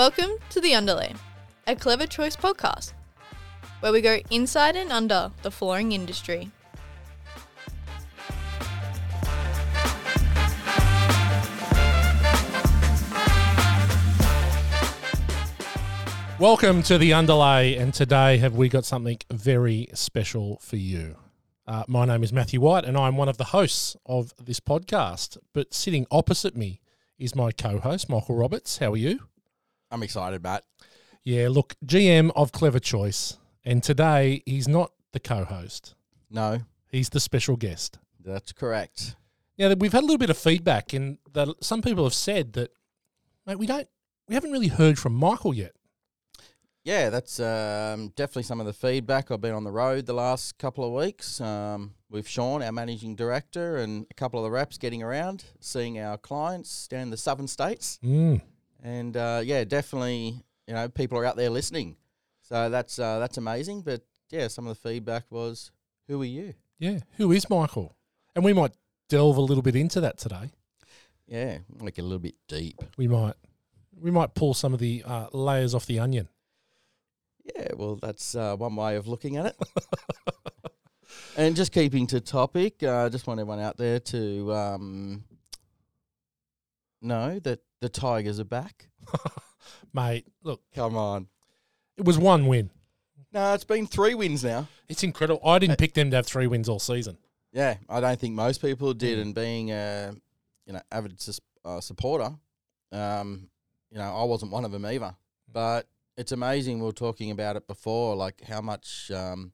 Welcome to The Underlay, a Clever Choice podcast, where we go inside and under the flooring industry. Welcome to the underlay, and today have we got something very special for you. Uh, my name is Matthew White, and I'm one of the hosts of this podcast. But sitting opposite me is my co-host Michael Roberts. How are you? I'm excited, Matt. Yeah, look, GM of Clever Choice, and today he's not the co-host; No, he's the special guest. that's correct. Now, we've had a little bit of feedback, and that some people have said that, mate, we don't, we haven't really heard from Michael yet. Yeah, that's um, definitely some of the feedback. I've been on the road the last couple of weeks um, with Sean, our managing director, and a couple of the reps getting around, seeing our clients down in the southern states. Mm. And uh, yeah, definitely, you know, people are out there listening. So that's uh, that's amazing. But yeah, some of the feedback was, "Who are you?" Yeah, who is Michael? And we might delve a little bit into that today. Yeah, like a little bit deep. We might, we might pull some of the uh, layers off the onion. Yeah, well, that's uh, one way of looking at it. and just keeping to topic, I uh, just want everyone out there to um, know that the Tigers are back. Mate, look, Come on. it was one win. No, it's been three wins now. It's incredible. I didn't pick them to have three wins all season. Yeah, I don't think most people did. Mm. And being a you know avid sus- uh, supporter, um, you know, I wasn't one of them either. But it's amazing. We were talking about it before, like how much, um,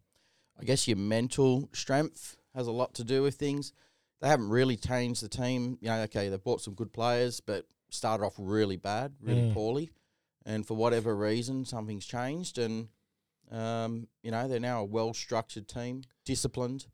I guess, your mental strength has a lot to do with things. They haven't really changed the team. You know, okay, they've bought some good players, but started off really bad, really Mm. poorly, and for whatever reason, something's changed, and um, you know, they're now a well structured team, disciplined.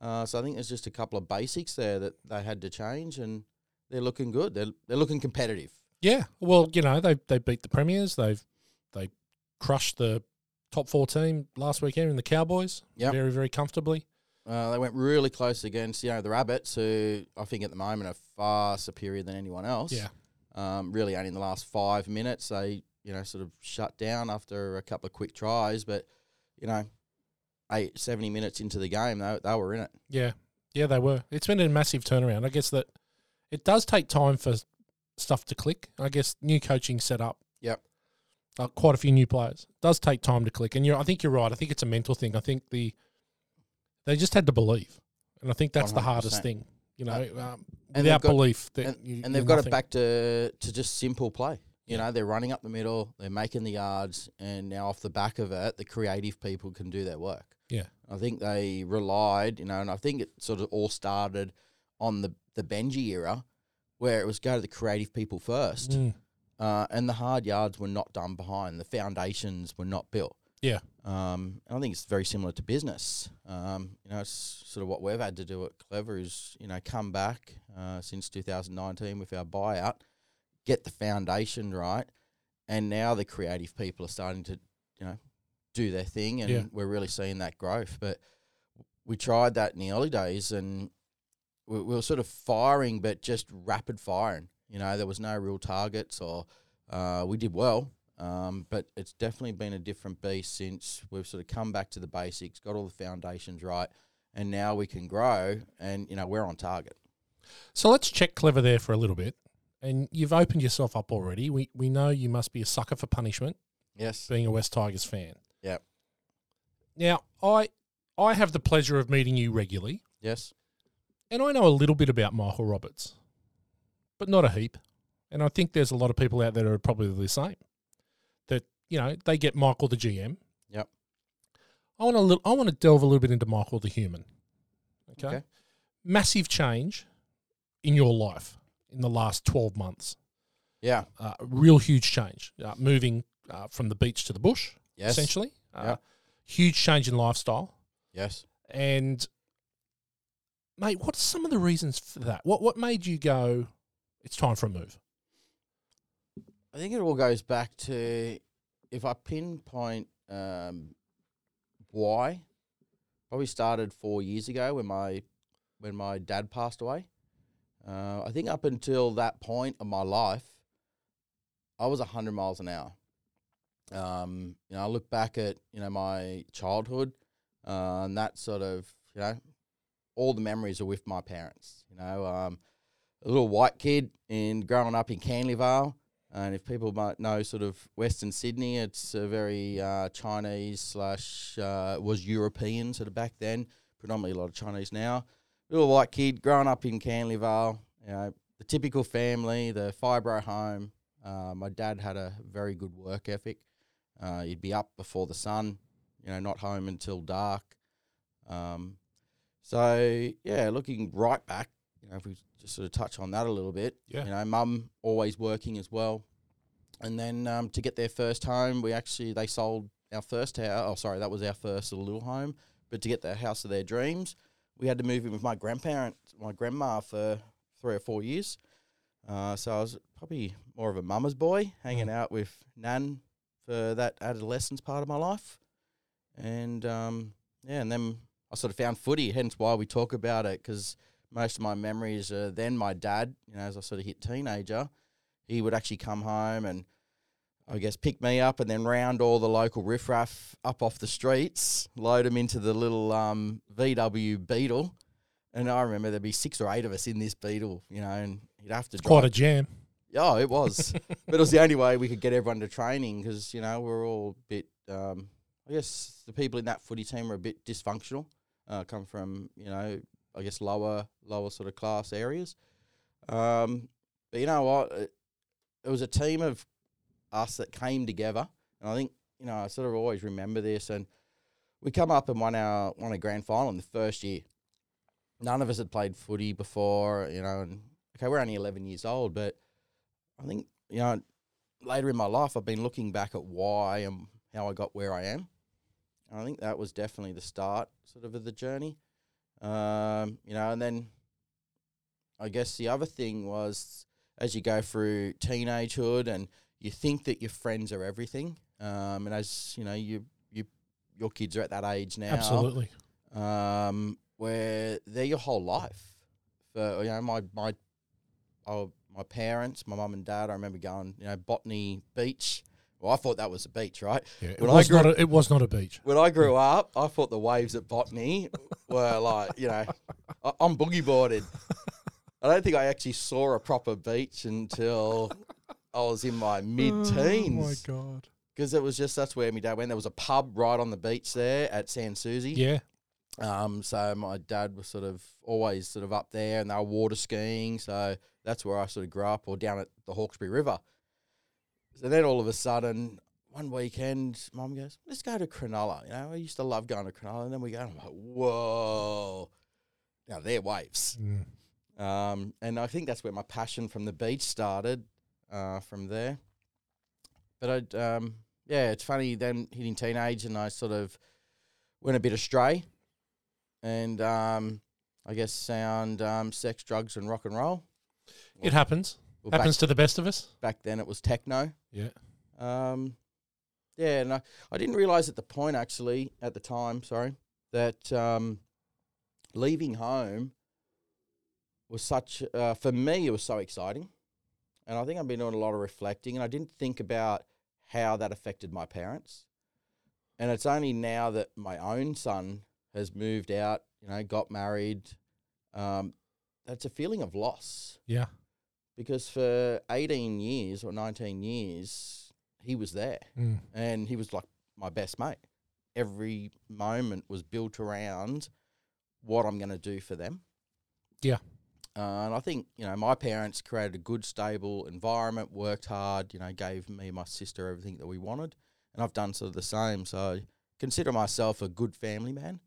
Uh, so I think there's just a couple of basics there that they had to change, and they're looking good. They're they're looking competitive. Yeah, well, you know they they beat the premiers. They've they crushed the top four team last weekend in the Cowboys. Yep. very very comfortably. Uh, they went really close against you know the Rabbits, who I think at the moment are far superior than anyone else. Yeah, Um, really, only in the last five minutes they you know sort of shut down after a couple of quick tries, but you know, eight 70 minutes into the game they they were in it. yeah, yeah. They were. It's been a massive turnaround. I guess that it does take time for stuff to click. I guess new coaching set up. Yep. uh, quite a few new players. It does take time to click, and you're, I think you're right. I think it's a mental thing. I think the they just had to believe, and I think that's the hardest thing. You know, um, and without they've got- belief, that and, you, and they've got nothing. it back to to just simple play. You know, they're running up the middle, they're making the yards, and now off the back of it, the creative people can do their work. Yeah. I think they relied, you know, and I think it sort of all started on the the Benji era, where it was go to the creative people first, Mm, uh, and the hard yards were not done behind. The foundations were not built. Yeah. Um, and I think it's very similar to business. Um, you know, it's sort of what we've had to do at Clever is, you know, come back uh, since 2019 with our buyout, get the foundation right, and now the creative people are starting to, you know, do their thing, and Yeah. we're really seeing that growth. But we tried that in the early days, and we, we were sort of firing, but just rapid firing. You know, there was no real targets, or uh, we did well, um, but it's definitely been a different beast since we've sort of come back to the basics, got all the foundations right, and now we can grow, and you know we're on target. So let's check clever there for a little bit. And you've opened yourself up already. We we know you must be a sucker for punishment, Yes. being a West Tigers fan. Yep. Now I I have the pleasure of meeting you regularly, Yes. and I know a little bit about Michael Roberts, but not a heap. And I think there's a lot of people out there that are probably the same. You know they get Michael the GM. Yep. I want to li- I want to delve a little bit into Michael the human. Okay. Okay. Massive change in your life in the last twelve months. Yeah. uh, real huge change, uh, moving uh, from the beach to the bush, Yes. essentially. Uh, Yep. Huge change in lifestyle. Yes. And, mate, what's some of the reasons for that? What what made you go, it's time for a move? I think it all goes back to if I pinpoint um, why, probably started four years ago when my when my dad passed away. Uh, I think up until that point of my life, I was hundred miles an hour. Um, you know, I look back at you know my childhood, uh, and that sort of you know, all the memories are with my parents. You know, um, a little white kid in growing up in Canley Vale, and if people might know sort of Western Sydney, it's a very uh, Chinese slash uh, was European sort of back then, predominantly a lot of Chinese now. Little white kid growing up in Canley Vale, you know, the typical family, the fibro home. Uh, my dad had a very good work ethic. Uh, he'd be up before the sun, you know, not home until dark. Um, so yeah, looking right back, you know, if we just sort of touch on that a little bit, Yeah. you know, mum always working as well, and then um, to get their first home, we actually they sold our first house. Oh, sorry, that was our first little home. But to get the house of their dreams, we had to move in with my grandparents, my grandma, for three or four years. Uh, so I was probably more of a mama's boy, hanging Mm. out with Nan for that adolescence part of my life. And um, yeah, and then I sort of found footy, hence why we talk about it, because most of my memories are then my dad, you know, as I sort of hit teenager, he would actually come home and I guess pick me up and then round all the local riffraff up off the streets, load them into the little um, VW Beetle. And I remember there'd be six or eight of us in this Beetle, you know, and he'd have to drive. Quite a jam. Oh, it was. but it was the only way we could get everyone to training because, you know, we're all a bit, um, I guess the people in that footy team were a bit dysfunctional, uh, come from, you know, I guess lower, lower sort of class areas. Um, but you know what? It, it was a team of us that came together. And I think, you know, I sort of always remember this. And we come up and won our, won a grand final in the first year. None of us had played footy before, you know, and okay, we're only 11 years old, but I think, you know, later in my life, I've been looking back at why and how I got where I am. And I think that was definitely the start, sort of, of the journey. Um, you know, and then I guess the other thing was as you go through teenagehood and you think that your friends are everything. Um, and as you know, you you your kids are at that age now Absolutely. um, where they're your whole life. For you know, my my oh, my parents, my mum and dad. I remember going, you know, Botany Beach. Well, I thought that was a beach, right? Yeah, it When I was grew- not. A, it was not a beach. When I grew up, I thought the waves at Botany were like, you know, I, I'm boogie boarded. I don't think I actually saw a proper beach until I was in my mid teens. Oh my god. Because it was just that's where my dad went. There was a pub right on the beach there at Sans Souci. Yeah. Um, so my dad was sort of always sort of up there, and they were water skiing. So that's where I sort of grew up, or down at the Hawkesbury River. So then all of a sudden, one weekend, Mum goes, "Let's go to Cronulla." You know, I used to love going to Cronulla, and then we go, and I'm like, "Whoa!" Now they're waves, Mm. um, and I think that's where my passion from the beach started. Uh, from there, but I, um, yeah, it's funny. Then hitting teenage, and I sort of went a bit astray, and um, I guess sound, um, sex, drugs, and rock and roll. It happens. Well, happens back, to the best of us. back then, it was techno. Yeah. Um, yeah, and I, I didn't realize at the point actually at the time, sorry, that um, leaving home was such uh, for me it was so exciting, and I think I've been doing a lot of reflecting, and I didn't think about how that affected my parents, and it's only now that my own son has moved out, you know, got married, um, that's a feeling of loss Yeah. Because for 18 years or 19 years he was there. Mm. and he was like my best mate. Every moment was built around what i'm going to do for them. Yeah. uh, and i think you know my parents created a good stable environment worked hard you know gave me and my sister everything that we wanted. And i've done sort of the same. So I consider myself a good family man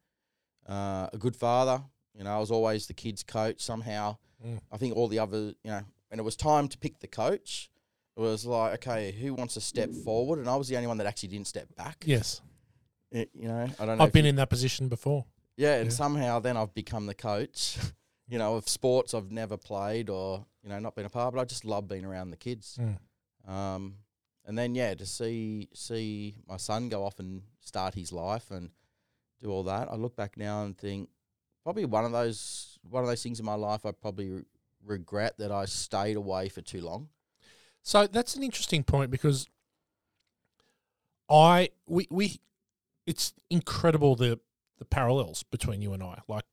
uh, a good father. You know i was always the kids coach somehow. Mm. I think all the other, you know, when it was time to pick the coach, it was like, okay, who wants to step forward? And I was the only one that actually didn't step back. Yes. It- you know, I don't know. I've been you- in that position before. yeah, and yeah. somehow then I've become the coach. you know, of sports I've never played or you know not been a part, but I just love being around the kids. Mm. Um, and then yeah, to see see my son go off and start his life and do all that, I look back now and think probably one of those one of those things in my life I probably regret that I stayed away for too long. So that's an interesting point because I we we it's incredible the the parallels between you and I. Like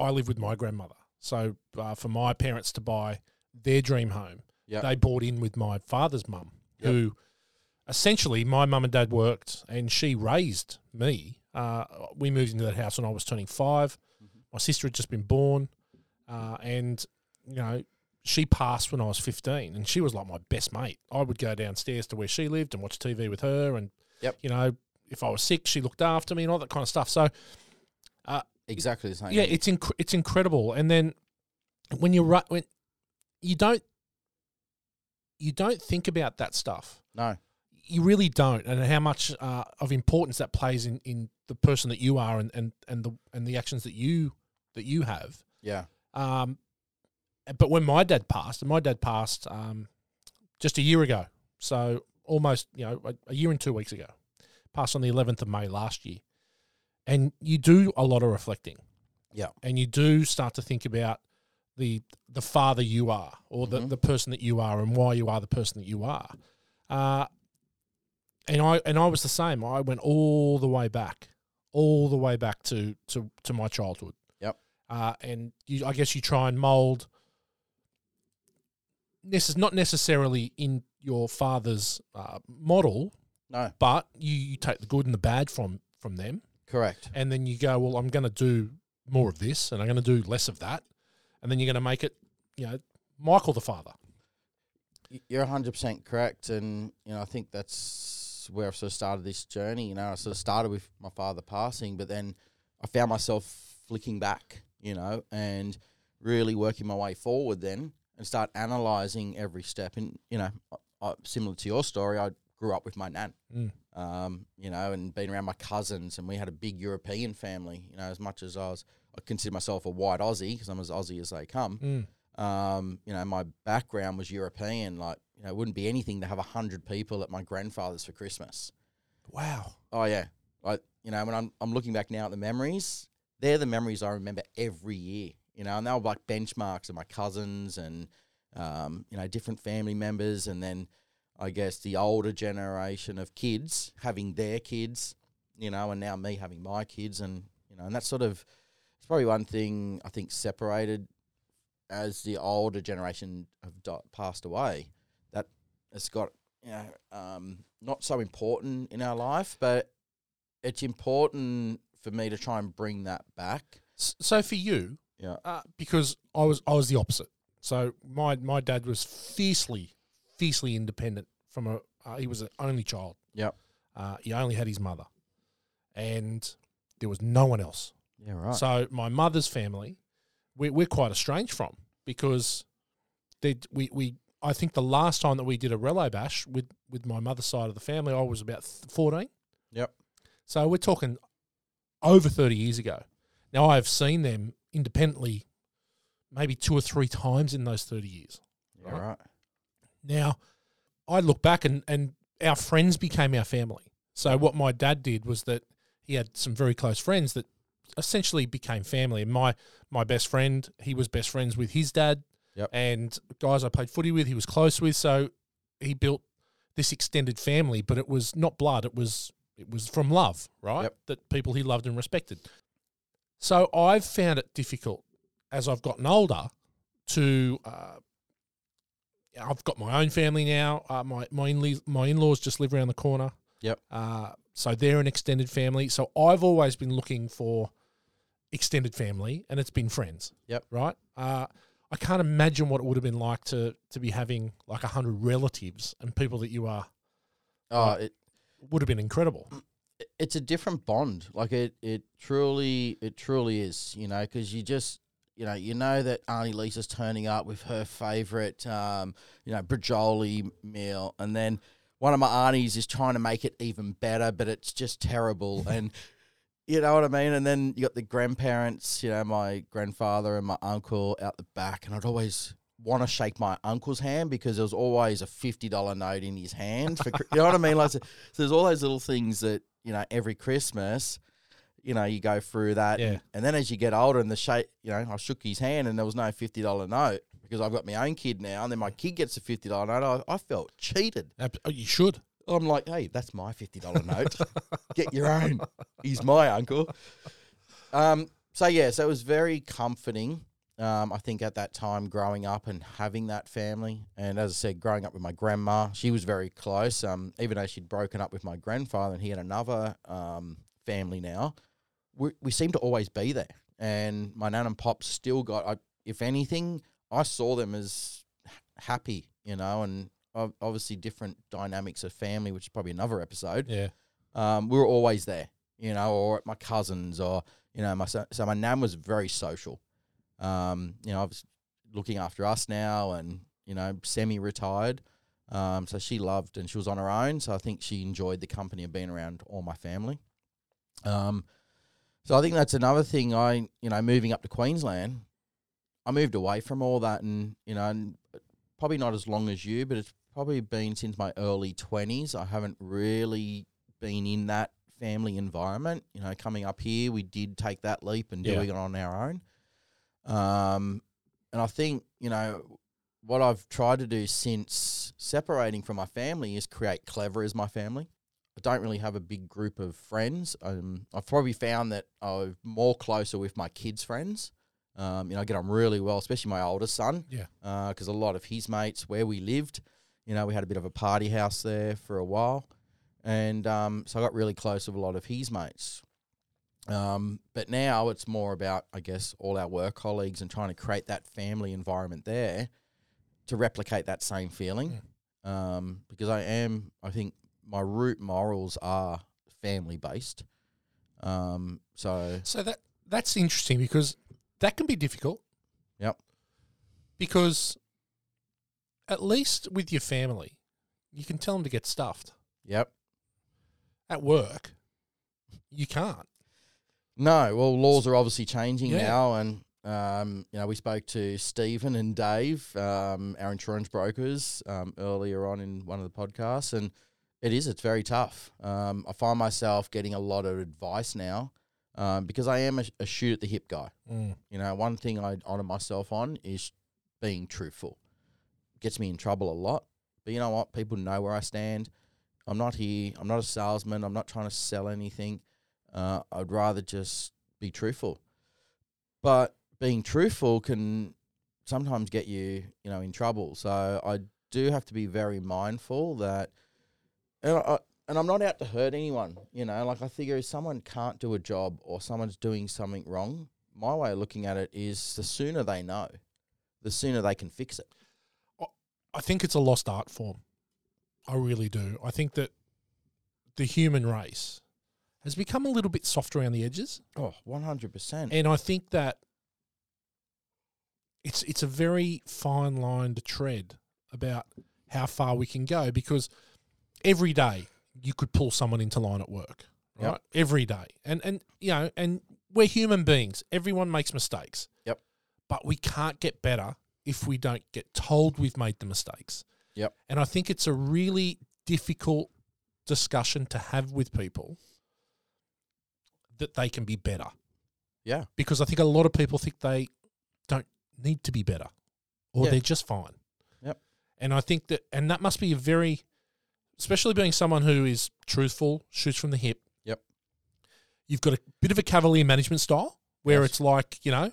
I live with my grandmother, so uh, for my parents to buy their dream home, Yep. they bought in with my father's mum, Yep. who essentially my mum and dad worked, and she raised me. Uh, we moved into that house when I was turning 5 Mm-hmm. My sister had just been born, uh, and you know she passed when I was 15 and she was like my best mate. I would go downstairs to where she lived and watch TV with her and Yep. you know, if I was sick, she looked after me and all that kind of stuff. So Exactly the same. yeah, it's inc- it's incredible. And then when you're right, when you don't you don't think about that stuff. no. You really don't, and how much uh, of importance that plays in, in the person that you are and, and, and the and the actions that you that you have. Yeah. Um, but when my dad passed, and my dad passed um, just a year ago, so almost you know a, a year and two weeks ago, passed on the eleventh of May last year, and you do a lot of reflecting. Yeah. and you do start to think about the the father you are, or the Mhm. the person that you are, and why you are the person that you are. Uh, and I and I was the same. I went all the way back, all the way back to to to my childhood. Yep. Uh, and you, I guess you try and mold. Necess- not necessarily in your father's uh, model, No. but you, you take the good and the bad from from them, Correct. and then you go, well, I'm going to do more of this, and I'm going to do less of that, and then you're going to make it, you know, Michael the father. You're 100% correct. And, you know, I think that's where I've sort of started this journey. You know, I sort of started with my father passing, but then I found myself flicking back, you know, and really working my way forward then and start analysing every step. And, you know, I, I, similar to your story, I grew up with my nan. Mm. Um, you know, and been around my cousins, and we had a big European family. You know, as much as I was, I consider myself a white Aussie because I'm as Aussie as they come Mm. um, you know, my background was European. Like, you know, it wouldn't be anything to have a hundred people at my grandfather's for Christmas. Wow. Oh yeah, like you know, when I'm I'm looking back now at the memories, they're the memories I remember every year. You know, and they were like benchmarks of my cousins and um, you know different family members, and then I guess the older generation of kids having their kids. You know, and now me having my kids, and you know, and that's sort of it's probably one thing I think separated as the older generation have passed away, that it's got you know um, not so important in our life, but it's important for me to try and bring that back. So for you, Yeah, uh, because I was I was the opposite. So my my dad was fiercely, fiercely independent. From a uh, he was an only child. Yeah. Uh, he only had his mother, and there was no one else. yeah, right. So my mother's family, we, we're quite estranged from because they we we I think the last time that we did a relay bash with with my mother's side of the family, I was about fourteen. Yep. So we're talking over thirty years ago. Now I have seen them independently, maybe two or three times in those thirty years. yeah, right. right. Now, I look back and, and our friends became our family. So what my dad did was that he had some very close friends that essentially became family. And my my best friend, he was best friends with his dad. Yep. And guys I played footy with, he was close with. So he built this extended family, but it was not blood. It was it was from love, right? Yep. That people he loved and respected. So I've found it difficult as I've gotten older to uh, I've got my own family now. Uh, my my in my in laws just live around the corner. Yep. Uh, so they're an extended family. So I've always been looking for extended family, and it's been friends. Yep. Right. Uh, I can't imagine what it would have been like to to be having like a hundred relatives and people that you are Oh, Right. it, would have been incredible. It- it's a different bond. Like it, it truly, it truly is. You know, because you just, you know, you know that Auntie Lisa's turning up with her favorite, um, you know, brajoli meal, and then one of my aunties is trying to make it even better, but it's just terrible. and you know what I mean. And then you got the grandparents, you know, my grandfather and my uncle out the back, and I'd always want to shake my uncle's hand because there was always a fifty dollar note in his hand. For, you know what I mean? Like, so so there's all those little things that you know every Christmas. You know, you go through that, Yeah. and then as you get older, and the shape, you know, I shook his hand, and there was no fifty dollar note because I've got my own kid now, and then my kid gets a fifty dollar note. I, I felt cheated. Oh, you should. I'm like, hey, that's my fifty dollar note. Get your own. He's my uncle. Um. So yeah, so it was very comforting. Um, I think at that time, growing up and having that family, and as I said, growing up with my grandma, she was very close. Um, even though she'd broken up with my grandfather and he had another um family now, we we seemed to always be there. And my nan and pop still got. I, if anything, I saw them as happy, you know, and obviously different dynamics of family, which is probably another episode. Yeah. Um, we were always there, you know, or at my cousins, or you know, my so, so my nan was very social. Um, you know, I was looking after us now, and you know, semi-retired. Um, so she loved, and she was on her own. So I think she enjoyed the company of being around all my family. Um, so I think that's another thing. I, you know, moving up to Queensland, I moved away from all that, and you know, and probably not as long as you, but it's probably been since my early twenties. I haven't really been in that family environment. You know, coming up here, we did take that leap and Yeah. doing it on our own. Um, and I think you know what I've tried to do since separating from my family is create clever as my family. I don't really have a big group of friends. Um, I've probably found that I'm more closer with my kids' friends. Um, you know, I get on really well, especially my oldest son. Yeah. Because a lot of his mates, where we lived, you know, we had a bit of a party house there for a while, and um, so I got really close with a lot of his mates. Um, but now it's more about, I guess, all our work colleagues and trying to create that family environment there to replicate that same feeling. Um, because I am, I think my root morals are family based. Um, so So that that's interesting because that can be difficult. Yep. Because at least with your family, you can tell them to get stuffed. yep. At work, you can't. No, well, laws are obviously changing Yeah. now, and um, you know, we spoke to Stephen and Dave, um, our insurance brokers, um, earlier on in one of the podcasts, and it is it's very tough. Um, I find myself getting a lot of advice now um, because I am a, a shoot at the hip guy. Mm. You know, one thing I honor myself on is being truthful. Gets me in trouble a lot, but you know what? People know where I stand. I'm not here. I'm not a salesman. I'm not trying to sell anything. Uh, I'd rather just be truthful. But being truthful can sometimes get you, you know, in trouble. So I do have to be very mindful that, and I, and I'm not out to hurt anyone. You know, like I figure if someone can't do a job or someone's doing something wrong, my way of looking at it is the sooner they know, the sooner they can fix it. I think it's a lost art form. I really do. I think that the human race has become a little bit soft around the edges. Oh, 100%. And I think that it's it's a very fine line to tread about how far we can go because every day you could pull someone into line at work, Yep. right? Every day. And and you know, and we're human beings. Everyone makes mistakes. Yep. But we can't get better if we don't get told we've made the mistakes. Yep. And I think it's a really difficult discussion to have with people that they can be better yeah. because I think a lot of people think they don't need to be better or Yeah. they're just fine. Yep. And I think that, and that must be a very, especially being someone who is truthful, shoots from the hip. Yep. You've got a bit of a cavalier management style where Yes. it's like, you know,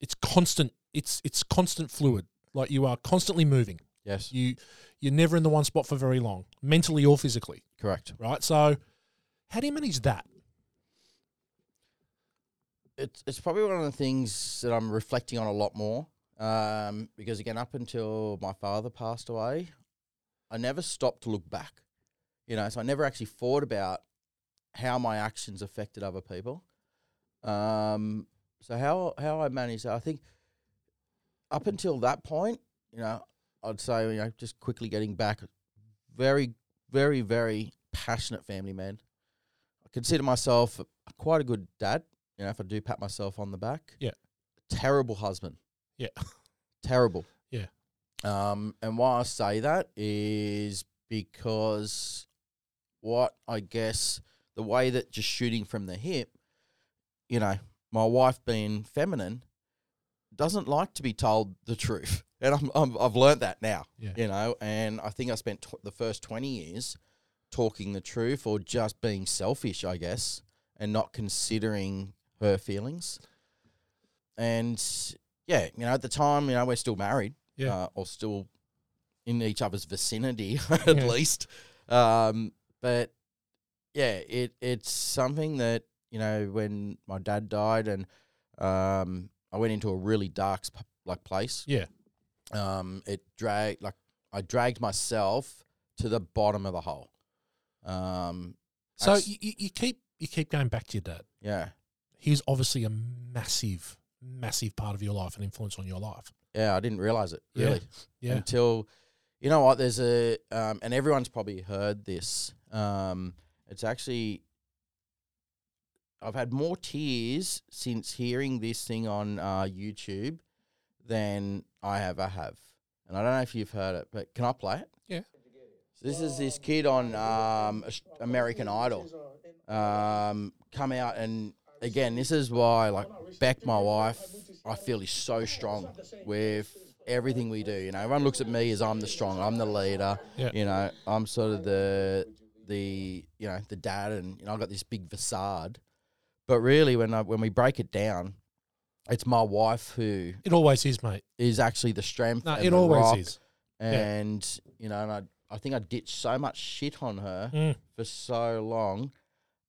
it's constant, it's, it's constant fluid. Like you are constantly moving. Yes. You, you're never in the one spot for very long, mentally or physically, Correct. right? So, how do you manage that? It's it's probably one of the things that I'm reflecting on a lot more. Um, because again, up until my father passed away, I never stopped to look back. You know, so I never actually thought about how my actions affected other people. Um, so how how I managed that, I think up until that point, you know, I'd say you know just quickly getting back, very very very passionate family man. I consider myself quite a good dad. You know, if I do pat myself on the back. Yeah. Terrible husband. Yeah. Terrible. Yeah. Um, and why I say that is because what I guess the way that just shooting from the hip, you know, my wife being feminine doesn't like to be told the truth. and I'm, I'm I've learned that now. Yeah. You know, and I think I spent tw- the first twenty years talking the truth or just being selfish, I guess, and not considering her feelings. And yeah, you know, at the time, you know, we're still married, Yeah. uh, or still in each other's vicinity at Yeah. least. Um, but yeah, it it's something that you know when my dad died and um, I went into a really dark sp- like place. Yeah. Um, it dragged like I dragged myself to the bottom of the hole. Um, So you, you you keep you keep going back to your dad. yeah, He's obviously a massive, massive part of your life and influence on your life. yeah, I didn't realize it really. Yeah. until you know what there's a um, and everyone's probably heard this um, it's actually i've had more tears since hearing this thing on uh, youtube than i ever have and i don't know if you've heard it but can i play it Yeah. so this is this kid on um, american idol um, come out and again this is why like back my wife i feel is so strong with everything we do you know everyone looks at me as i'm the strong i'm the leader Yeah. you know i'm sort of the the you know the dad and you know i've got this big facade but really when I, when we break it down it's my wife who It always is, mate. is actually the strength No, and it always is. and you know and I, I think i ditched so much shit on her Mm. for so long.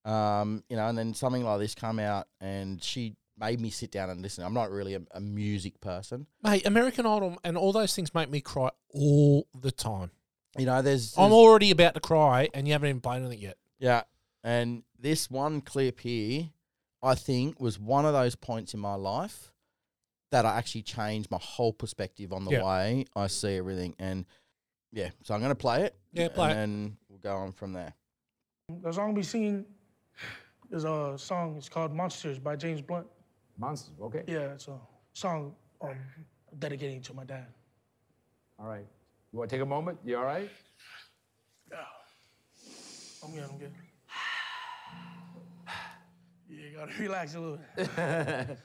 Um, you know, and then something like this come out and she made me sit down and listen. I'm not really a, a music person. Mate, American Idol and all those things make me cry all the time. You know, there's, I'm already about to cry and you haven't even played on it yet. yeah. And this one clip here, I think, was one of those points in my life that I actually changed my whole perspective on the Yeah. way I see everything. And yeah, so I'm going to play it. Yeah, play it. and then we'll go on from there. The song we is a song. It's called "Monsters" by James Blunt. Monsters, okay. Yeah, it's a song um, dedicating to my dad. All right. You want to take a moment? You all right? Yeah. I'm good. I'm good. Yeah, you gotta relax a little.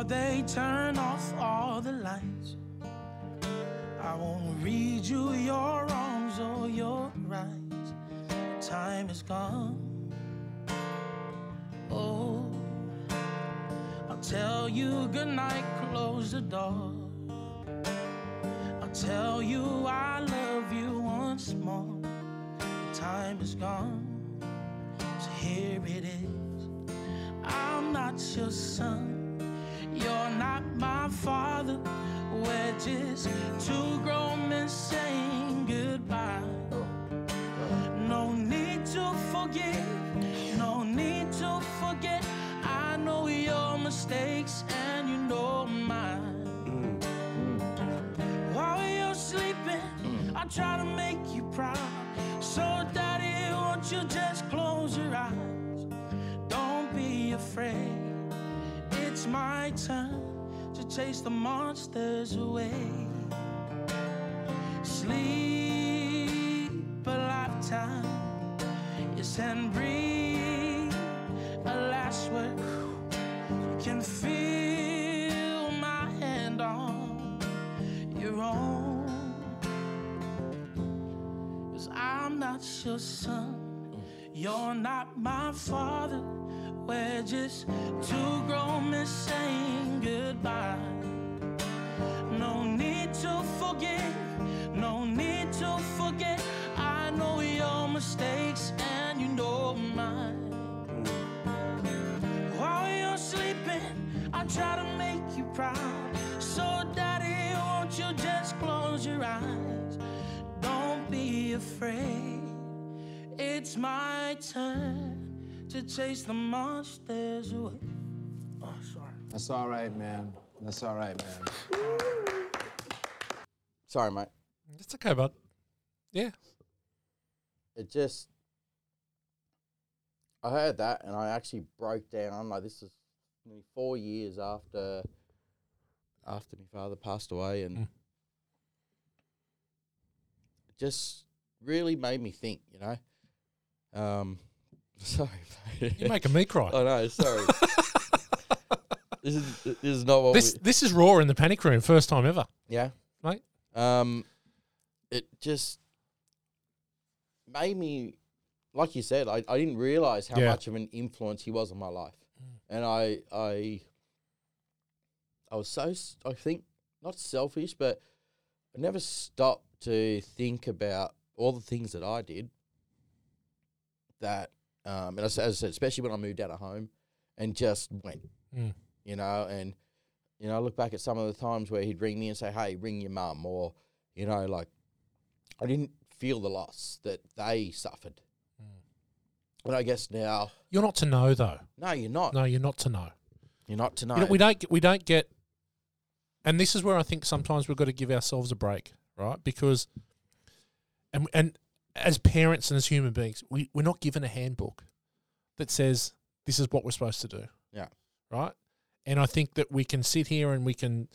before they turn off all the lights, I won't read you your wrongs or your rights. Time is gone. Oh, I'll tell you goodnight, close the door. I'll tell you I love you once more. Time is gone, so here it is. I'm not your son, you're not my father. We're just two grown men saying goodbye. No need to forgive, no need to forget. I know your mistakes and you know mine. While you're sleeping, I try to make you proud. So, Daddy, won't you just close your eyes? Don't be afraid, my turn to chase the monsters away. Sleep a lifetime, yes, and breathe a last word. You can feel my hand on your own. Cause I'm not your son, you're not my father. We're just two grown men saying goodbye. No need to forgive, no need to forget. I know your mistakes and you know mine. While you're sleeping, I try to make you proud. So, Daddy, won't you just close your eyes? Don't be afraid. It's my turn to chase the monsters away. Oh, sorry. That's all right, man. That's all right, man. Sorry, mate. It's okay, bud. Yeah. it just I heard that and I actually broke down like this is nearly four years after after my father passed away and Mm. just really made me think. You know, um, sorry, You're making me cry. I know. Sorry. this is this is not what This we, this is raw in the panic room, first time ever. yeah, Mate. Um, it just made me, like you said, I, I didn't realize how Yeah. much of an influence he was on my life, and I I I was so s- I think not selfish, but I never stopped to think about all the things that I did. That um, and as, as I said, especially when I moved out of home, and just went, Mm. you know, and you know, I look back at some of the times where he'd ring me and say, "Hey, ring your mum," or you know, like I didn't feel the loss that they suffered. But I guess now, You're not to know though. no, you're not. No, you're not to know. You're not to know. You know, we don't get, we don't get, and this is where I think sometimes we've got to give ourselves a break, right? Because, and and as parents and as human beings, we we're not given a handbook that says this is what we're supposed to do. Yeah. Right. And I think that we can sit here and we can,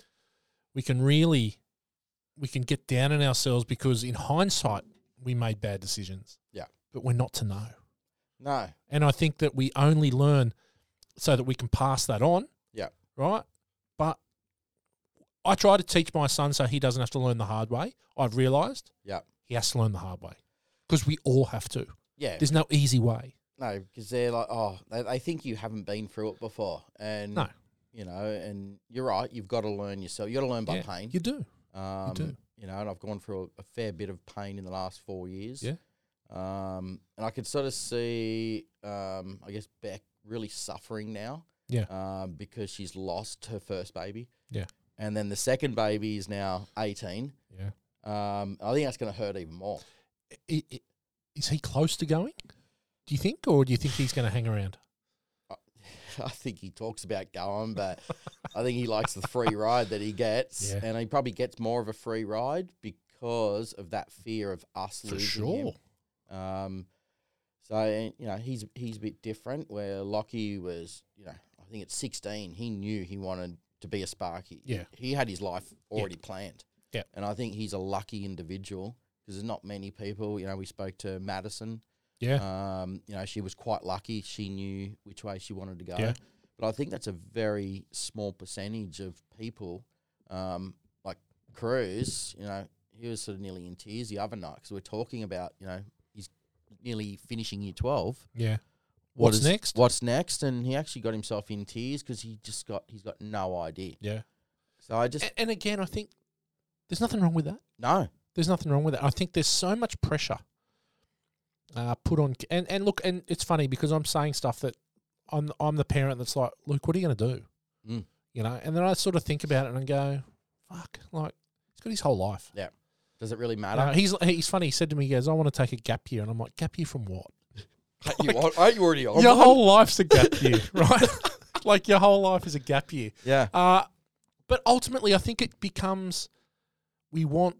we can really, we can get down on ourselves because in hindsight we made bad decisions. Yeah. But we're not to know. no, And I think that we only learn so that we can pass that on. Yeah. Right. But I try to teach my son so he doesn't have to learn the hard way. I've realised Yeah. he has to learn the hard way because we all have to. yeah, There's no easy way. no, because they're like, oh, they, they think you haven't been through it before, and No. you know, and you're right. You've got to learn yourself. You got to learn by Yeah, pain. You do. Um, do. You know, and I've gone through a, a fair bit of pain in the last four years. Yeah. Um, and I could sort of see, um, I guess Beck really suffering now. Yeah. Um, because she's lost her first baby. Yeah. And then the second baby is now 18. Yeah. Um, I think that's going to hurt even more. Is he close to going? Do you think, or do you think he's going to hang around? I think he talks about going, but I think he likes the free ride that he gets, Yeah. and he probably gets more of a free ride because of that fear of us For losing him. Um, so you know he's he's a bit different. Where Lockie was, you know, I think at sixteen he knew he wanted to be a Sparky. Yeah. he had his life already planned. Yeah. and I think he's a lucky individual because there's not many people. You know, we spoke to Madison. Yeah. Um, you know, she was quite lucky. She knew which way she wanted to go. Yeah. But I think that's a very small percentage of people. Um, like Cruz, you know, he was sort of nearly in tears the other night because we're talking about, you know, he's nearly finishing year 12. yeah. What What's is- next? What's next? And he actually got himself in tears because he just got, he's got no idea. Yeah. So I just, And, and again, I think there's nothing wrong with that. no. There's nothing wrong with that. I think there's so much pressure uh, put on, and and look, and it's funny because I'm saying stuff that I'm I'm the parent that's like, Luke, what are you going to do? Mm. You know, and then I sort of think about it and go, fuck, like he's got his whole life. Yeah. Does it really matter? know, he's he's funny. He said to me, he goes, I want to take a gap year, and I'm like, gap year from what? Aren't you, aren't you already on your one? whole life's a gap year, right? like your whole life is a gap year. Yeah. Uh, but ultimately, I think it becomes we want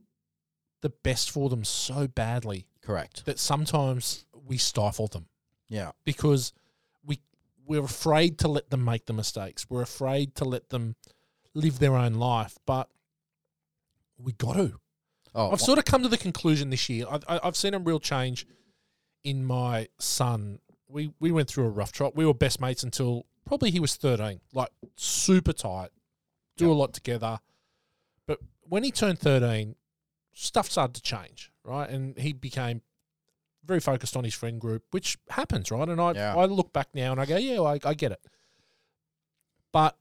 the best for them so badly Correct. that sometimes we stifle them Yeah. because we we're afraid to let them make the mistakes. We're afraid to let them live their own life, but we got to. Oh, I've sort of come to the conclusion this year. I've, I- I've seen a real change in my son. We we went through a rough trot. We were best mates until probably he was thirteen, like super tight, do a lot together. But when he turned thirteen, stuff started to change, right? And he became very focused on his friend group, which happens, right? And I Yeah. I look back now and I go, yeah, I, I get it. But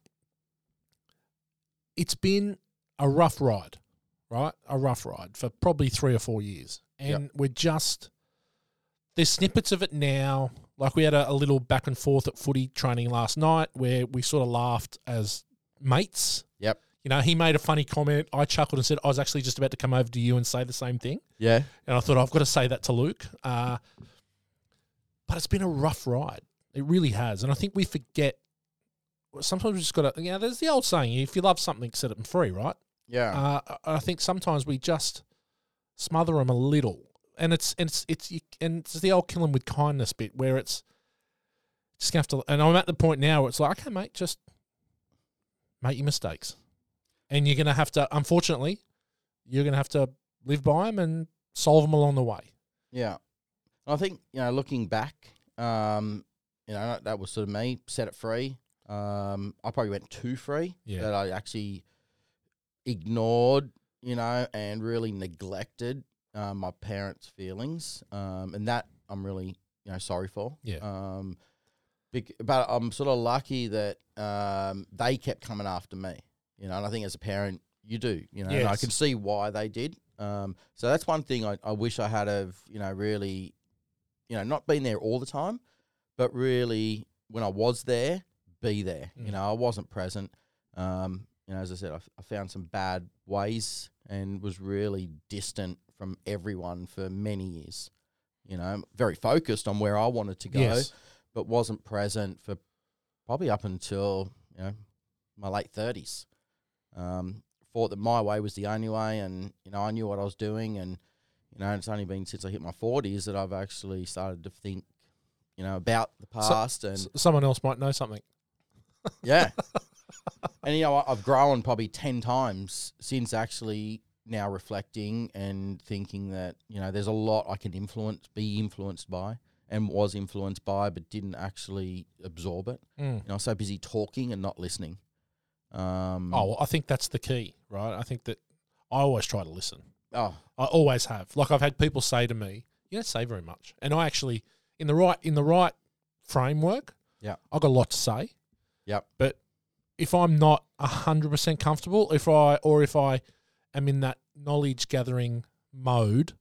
it's been a rough ride, right? A rough ride for probably three or four years. And we're just, there's snippets of it now. Like we had a, a little back and forth at footy training last night where we sort of laughed as mates. Yep. You know, he made a funny comment. I chuckled and said, I was actually just about to come over to you and say the same thing. Yeah. And I thought, I've got to say that to Luke. Uh, but it's been a rough ride. It really has. And I think we forget. Sometimes we've just got to, you know, there's the old saying, if you love something, set it free, right? Yeah. Uh, I think sometimes we just smother them a little, and it's and it's it's you, and it's the old kill 'em with kindness bit where it's just gonna have to. And I'm at the point now where it's like, okay, mate, just make your mistakes, and you're gonna have to. Unfortunately, you're gonna have to live by them, and solve them along the way. Yeah. I think, you know, looking back, um, you know, that was sort of me, set it free. Um, I probably went too free. Yeah. That I actually ignored, you know, and really neglected um, my parents' feelings. Um, and that I'm really, you know, sorry for. Yeah. Um, bec- but I'm sort of lucky that um, they kept coming after me, you know, and I think as a parent, you do, you know, and I can see why they did. Um, so that's one thing I, I wish I had of you know, really, you know, not been there all the time, but really when I was there, be there. Mm. You know, I wasn't present. Um, you know, as I said, I found some bad ways and was really distant from everyone for many years. You know, very focused on where I wanted to go, Yes. but wasn't present for probably up until you know my late thirties. Um, thought that my way was the only way, and you know I knew what I was doing, and you know it's only been since I hit my forties that I've actually started to think, you know, about the past and S- someone else might know something. yeah. and you know, I- I've grown probably 10 times since actually now reflecting and thinking that, you know, there's a lot I can influence, be influenced by and was influenced by, but didn't actually absorb it. Mm. You know, I was so busy talking and not listening. Um, Oh, well, I think that's the key, right? I think that I always try to listen. oh, I always have. Like I've had people say to me, "You don't say very much," and I actually, in the right in the right framework, Yeah. I've got a lot to say. Yep. But if I'm not hundred percent comfortable, if I or if I am in that knowledge gathering mode,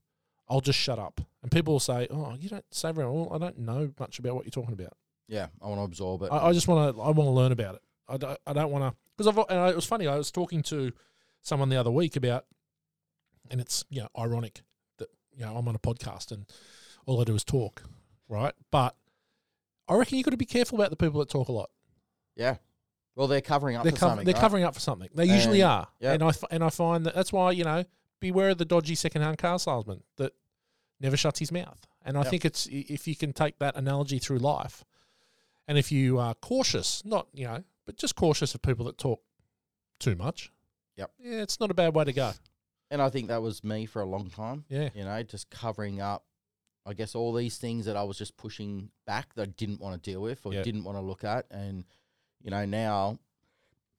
I'll just shut up. And people will say, "Oh, you don't say very well. I don't know much about what you're talking about. yeah, I want to absorb it. I, I just want to. I want to learn about it. I don't. I don't want to because I've. And it was funny. I was talking to someone the other week about, and it's you know ironic that you know I'm on a podcast and all I do is talk, right? But I reckon you got to be careful about the people that talk a lot. yeah. Well, they're covering up They're for cov- something. they're right? covering up for something. They usually are, yep. and I f- and I find that that's why you know beware of the dodgy secondhand car salesman that never shuts his mouth. And I Yep. think it's if you can take that analogy through life, and if you are cautious, not you know, but just cautious of people that talk too much. Yep. Yeah, it's not a bad way to go. And I think that was me for a long time. Yeah. you know, just covering up, I guess, all these things that I was just pushing back that I didn't want to deal with or Yeah. didn't want to look at. And, you know, now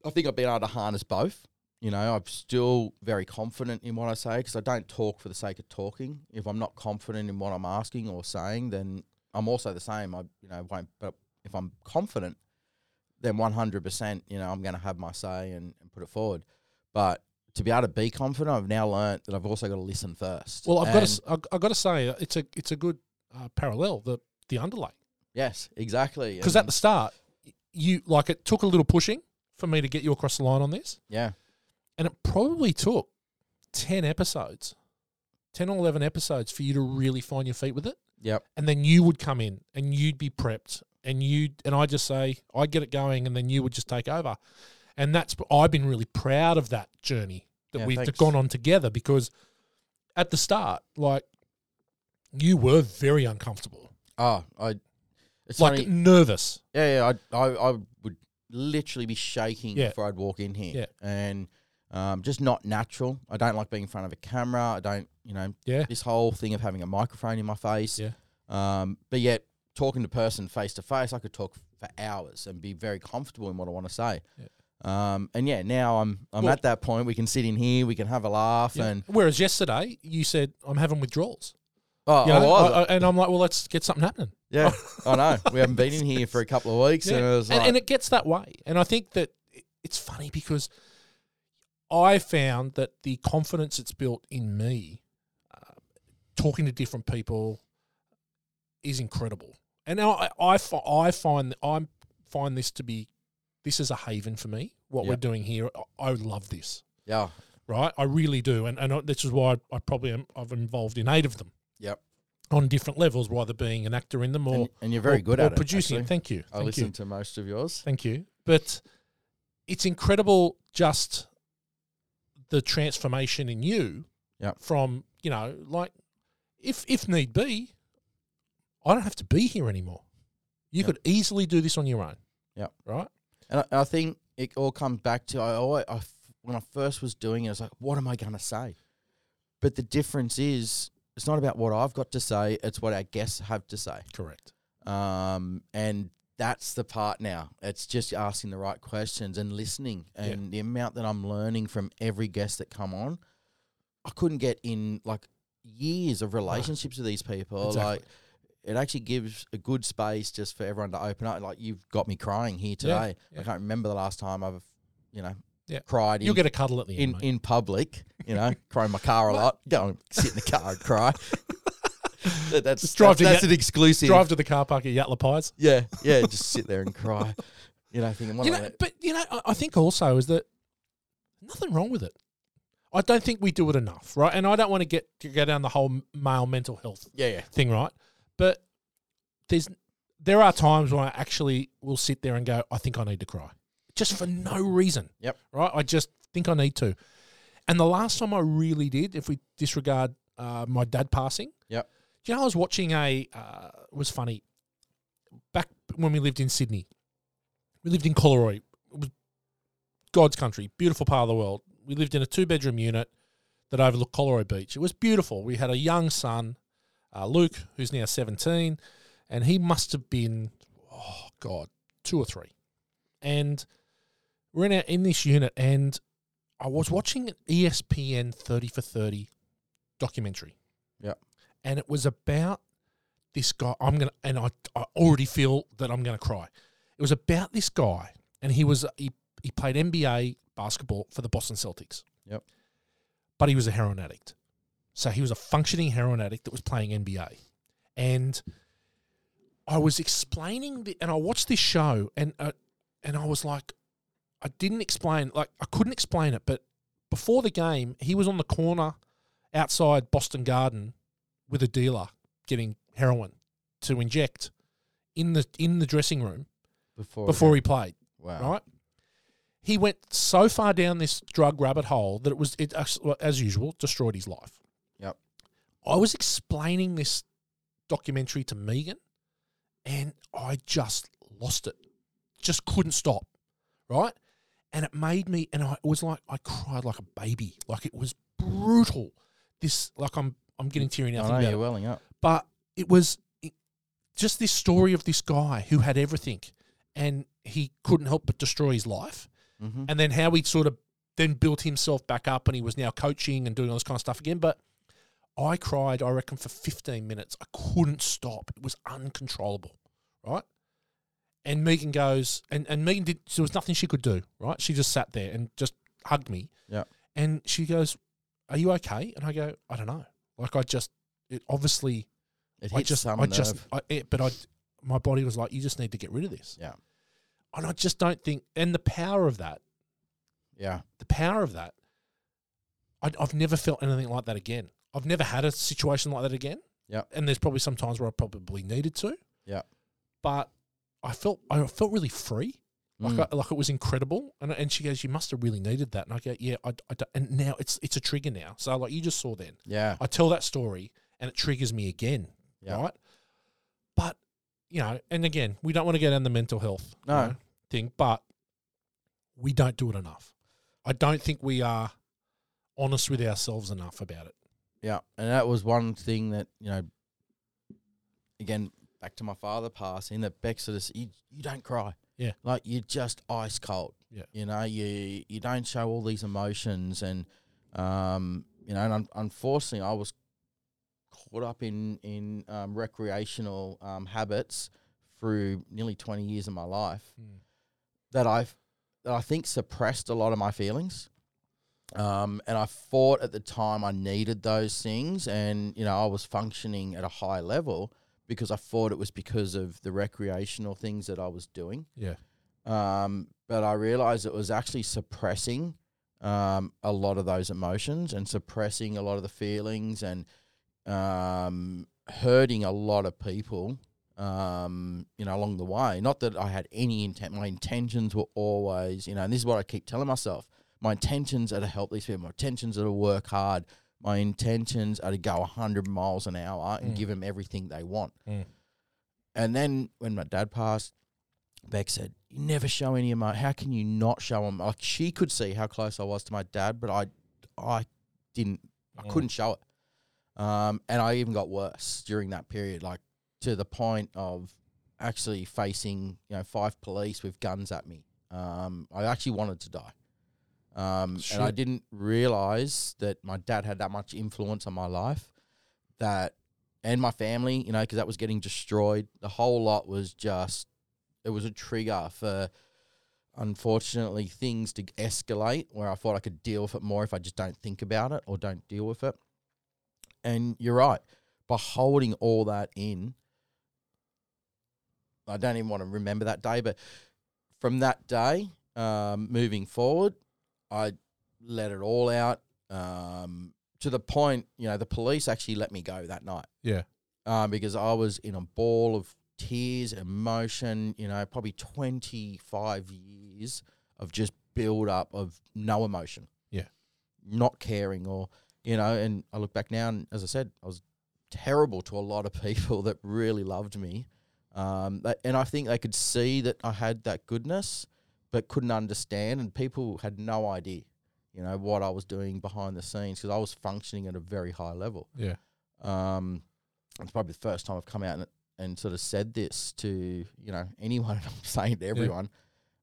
I think I've been able to harness both. You know, I'm still very confident in what I say because I don't talk for the sake of talking. If I'm not confident in what I'm asking or saying, then I'm also the same. I, you know, won't, but if I'm confident, then 100%, you know, I'm going to have my say and, and put it forward. But to be able to be confident, I've now learnt that I've also got to listen first. Well, I've got to I've, I've got to say uh, it's a it's a good uh, parallel the the underlay Yes, exactly. because at the start you like it took a little pushing for me to get you across the line on this. yeah, and it probably took 10 episodes 10 or 11 episodes for you to really find your feet with it yep, and then you would come in and you'd be prepped and you and i just say i get it going and then you would just take over and that's i've been really proud of that journey that Yeah, we've thanks. gone on together because at the start like you were very uncomfortable oh, I, it's like funny. nervous Yeah, yeah, I, I, I would literally be shaking Yeah. before I'd walk in here, Yeah. and um, just not natural. I don't like being in front of a camera. I don't, you know, yeah this whole thing of having a microphone in my face. Yeah. Um, but yet talking to person face to face, I could talk for hours and be very comfortable in what I want to say. Um, and yeah, now I'm I'm Well- at that point. We can sit in here, we can have a laugh, Yeah. and whereas yesterday you said i'm having withdrawals oh, You I know, was. I- I- and i'm like well let's get something happening yeah, I know. We haven't been in here for a couple of weeks, and it was and, like, and it gets that way. And I think that it's funny because I found that the confidence it's built in me, uh, talking to different people, is incredible. And now I, I, I find I find this to be this is a haven for me. What we're doing here, I, I love this. yeah, Right, I really do, and and this is why I, probably am I've involved in eight of them yep. on different levels, whether being an actor in them or And, and you're very or- good or at it. producing. it. Thank you. I Thank you. to most of yours. Thank you. But it's incredible just the transformation in you Yep. from, you know, like if if need be, I don't have to be here anymore. You Yep. could easily do this on your own. Yep. Right? And I, I think it all comes back to I always I when I first was doing it, I was like, what am I going to say? But the difference is it's not about what I've got to say. It's what our guests have to say. Correct. Um, and that's the part now. It's just asking the right questions and listening. Yeah. And the amount that I'm learning from every guest that come on, I couldn't get in like years of relationships with these people. Exactly. Like it actually gives a good space just for everyone to open up. Like you've got me crying here today. yeah. I can't remember the last time I've, you know, Yeah. cried You'll get a cuddle at the in, end, in public, you know, cry in my car a lot, go and sit in the car and cry. That- that's Just drive that's, to that's Yat- an exclusive. Drive to the car park at Yatala Pies. Yeah, yeah, just sit there and cry. You know, thinking, what You know, gonna- but you know, I, I think also is that nothing wrong with it. I don't think we do it enough, right? And I don't want to get to go down the whole male mental health yeah, yeah, thing, right? But there's there are times when I actually will sit there and go, I think I need to cry, just for no reason. Yep. Right? I just think I need to. And the last time I really did, if we disregard uh, my dad passing, Yep. Do you know I was watching a uh, it was funny back when we lived in Sydney. We lived in Collaroy. It was God's country, beautiful part of the world. We lived in a two bedroom unit that overlooked Collaroy Beach. It was beautiful. We had a young son, uh, Luke, who's now 17, and he must have been, oh God, two or three. And we're in, our, in this unit, and I was watching an ESPN 30 for 30 documentary. Yeah. And it was about this guy. I'm going to, and I, I already feel that I'm going to cry. It was about this guy, and he was, he, he played NBA basketball for the Boston Celtics. Yep. But he was a heroin addict. So he was a functioning heroin addict that was playing NBA. And I was explaining the, and I watched this show and uh, and I was like I didn't explain like I couldn't explain it, but before the game, he was on the corner outside Boston Garden with a dealer getting heroin to inject in the in the dressing room before before he played wow, right? He went so far down this drug rabbit hole that it was, it as usual, destroyed his life. I was explaining this documentary to Megan, and I just lost it. Just couldn't stop, right? And it made me, and I it was like I cried like a baby. Like it was brutal. This, like I'm, I'm getting teary now. I know you're welling up. but it was it, just this story of this guy who had everything and he couldn't help but destroy his life Mm-hmm. and then how he sort of then built himself back up and he was now coaching and doing all this kind of stuff again but i cried i reckon for 15 minutes i couldn't stop it was uncontrollable right and megan goes and, and megan did there was nothing she could do right she just sat there and just hugged me Yeah. and she goes are you okay and i go i don't know like i just it obviously It I just, some I nerve. just, I, it, but I, my body was like, you just need to get rid of this. Yeah. And I just don't think, and the power of that, yeah, the power of that, I, I've never felt anything like that again. I've never had a situation like that again. Yeah. And there's probably some times where I probably needed to. Yeah. But I felt, I felt really free. Like, Mm. I, like it was incredible, and and she goes, "You must have really needed that." And I go, "Yeah, I, I and now it's it's a trigger now." So like you just saw then, yeah, I tell that story and it triggers me again, Yeah. right? But you know, and again, we don't want to get down the mental health you No. know, thing, but we don't do it enough. I don't think we are honest with ourselves enough about it. Yeah. And that was one thing that you know. Again, back to my father passing. That of you, you don't cry. Yeah. like you're just ice cold. Yeah. you know, you you don't show all these emotions, and um, you know, and un- unfortunately, I was caught up in in um, recreational um, habits through nearly twenty years of my life that I've that I think suppressed a lot of my feelings. Um, and I thought at the time I needed those things, and you know I was functioning at a high level because I thought it was because of the recreational things that I was doing. Yeah. Um, but I realized it was actually suppressing um, a lot of those emotions and suppressing a lot of the feelings and um, hurting a lot of people. Um, you know, along the way. Not that I had any intent. My intentions were always, you know, and this is what I keep telling myself. My intentions are to help these people. My intentions are to work hard. My intentions are to go 100 miles an hour and Mm. give them everything they want. Mm. And then when my dad passed, Beck said, "You never show any of my. How can you not show them?" Like she could see how close I was to my dad, but I, I didn't. I Mm. couldn't show it. Um, and I even got worse during that period, like to the point of actually facing, you know, five police with guns at me. Um, I actually wanted to die. Um, and I didn't realize that my dad had that much influence on my life that, and my family, you know, because that was getting destroyed. The whole lot was just, it was a trigger for, unfortunately, things to escalate where I thought I could deal with it more if I just don't think about it or don't deal with it. And you're right, by holding all that in, I don't even want to remember that day, but from that day, um, moving forward, I let it all out um, to the point, you know, the police actually let me go that night Yeah. um, because I was in a ball of tears, emotion, you know, probably 25 years of just build up of no emotion. Yeah. Not caring or, you know, and I look back now and as I said, I was terrible to a lot of people that really loved me. Um, and I think they could see that I had that goodness, but couldn't understand. And people had no idea, you know, what I was doing behind the scenes because I was functioning at a very high level. Yeah. Um, it's probably the first time I've come out and, and sort of said this to you know anyone. I'm saying to everyone,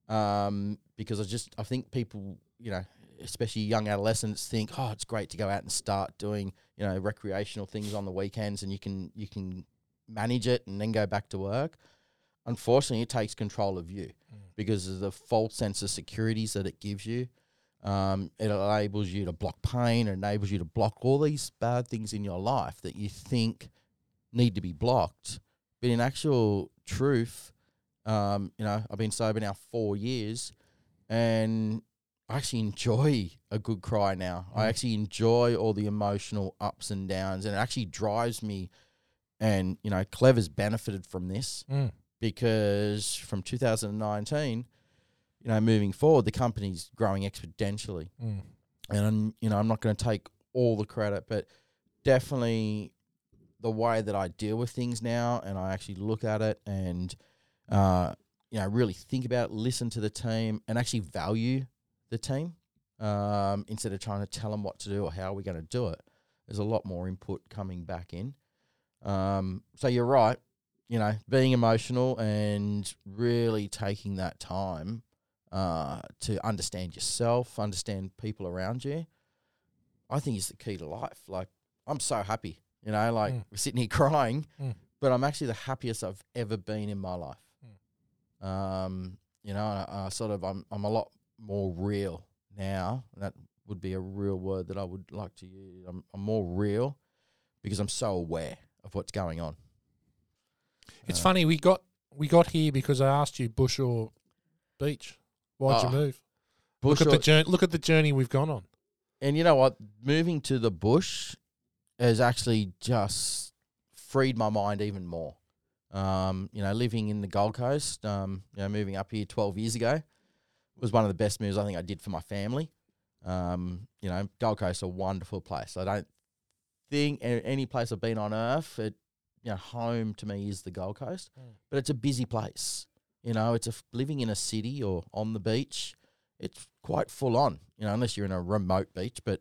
um, because I just I think people you know especially young adolescents think oh it's great to go out and start doing you know recreational things on the weekends and you can you can manage it and then go back to work. Unfortunately, it takes control of you because of the false sense of securities that it gives you. Um, it enables you to block pain, it enables you to block all these bad things in your life that you think need to be blocked. But in actual truth, um, you know, I've been sober now four years and I actually enjoy a good cry now. I Mm. actually enjoy all the emotional ups and downs and it actually drives me and, you know, Clever's benefited from this Mm. Because from 2019, you know, moving forward, the company's growing exponentially. Mm. And I'm, you know, I'm not going to take all the credit, but definitely the way that I deal with things now, and I actually look at it and, uh, you know, really think about it, listen to the team, and actually value the team um, instead of trying to tell them what to do or how we're going to do it. There's a lot more input coming back in. Um, so you're right you know, being emotional and really taking that time uh, to understand yourself, understand people around you, I think is the key to life. Like, I'm so happy, you know, like Mm. we're sitting here crying, Mm. but I'm actually the happiest I've ever been in my life. Um, you know, I, I sort of, I'm, I'm a lot more real now. That would be a real word that I would like to use. I'm, I'm more real because I'm so aware of what's going on. It's Uh, funny we got we got here because I asked you bush or beach. Why'd Oh, you move? Bush look at or- the journey. Look at the journey we've gone on. and you know what? Moving to the bush has actually just freed my mind even more. Um, you know, living in the Gold Coast, um, you know, moving up here 12 years ago was one of the best moves I think I did for my family. Um, you know, Gold Coast a wonderful place. I don't think any place I've been on earth, it, you know, home to me is the Gold Coast, Mm. but it's a busy place. You know, it's a, living in a city or on the beach. It's quite full on, you know, unless you're in a remote beach. But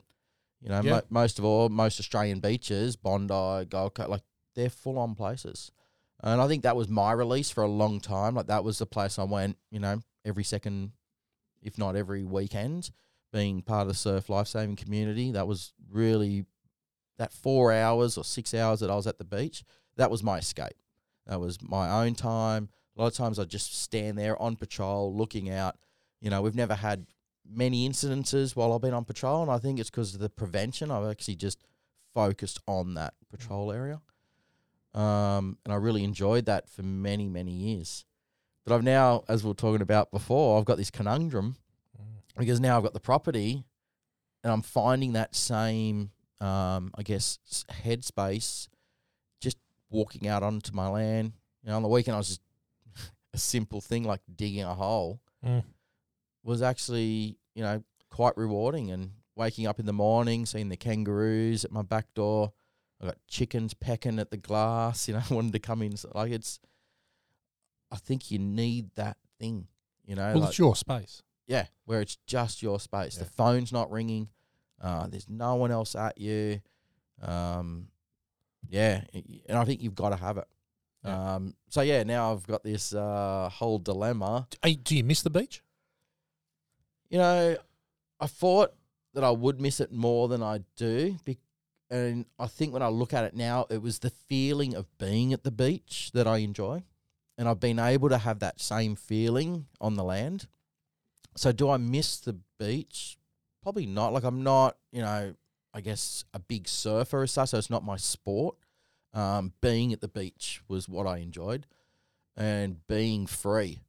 you know, Yeah. mo- most of all, most Australian beaches, Bondi, Gold Coast, like they're full on places. And I think that was my release for a long time. Like that was the place I went, you know, every second, if not every weekend, being part of the surf life saving community. That was really that four hours or six hours that I was at the beach. That was my escape. That was my own time. A lot of times I'd just stand there on patrol, looking out. You know, we've never had many incidences while I've been on patrol, and I think it's because of the prevention. I've actually just focused on that patrol area, um, and I really enjoyed that for many, many years. But I've now, as we were talking about before, I've got this conundrum because now I've got the property, and I'm finding that same, um, I guess, headspace, walking out onto my land. You know, on the weekend I was just a simple thing like digging a hole Mm. was actually, you know, quite rewarding. And waking up in the morning, seeing the kangaroos at my back door, I got chickens pecking at the glass. You know, wanted to come in. So, Like it's, I think you need that thing. You know, Well, like, it's your space. yeah, where it's just your space. Yeah. The phone's not ringing. Uh, there's no one else at you. Um, Yeah, and I think you've got to have it. Yeah. Um, so yeah, now I've got this uh, whole dilemma. Do you miss the beach? You know, I thought that I would miss it more than I do, and I think when I look at it now, it was the feeling of being at the beach that I enjoy, and I've been able to have that same feeling on the land. So, do I miss the beach? Probably not. Like I'm not, you know, I guess a big surfer as such. So it's not my sport. Um, being at the beach was what I enjoyed, and being free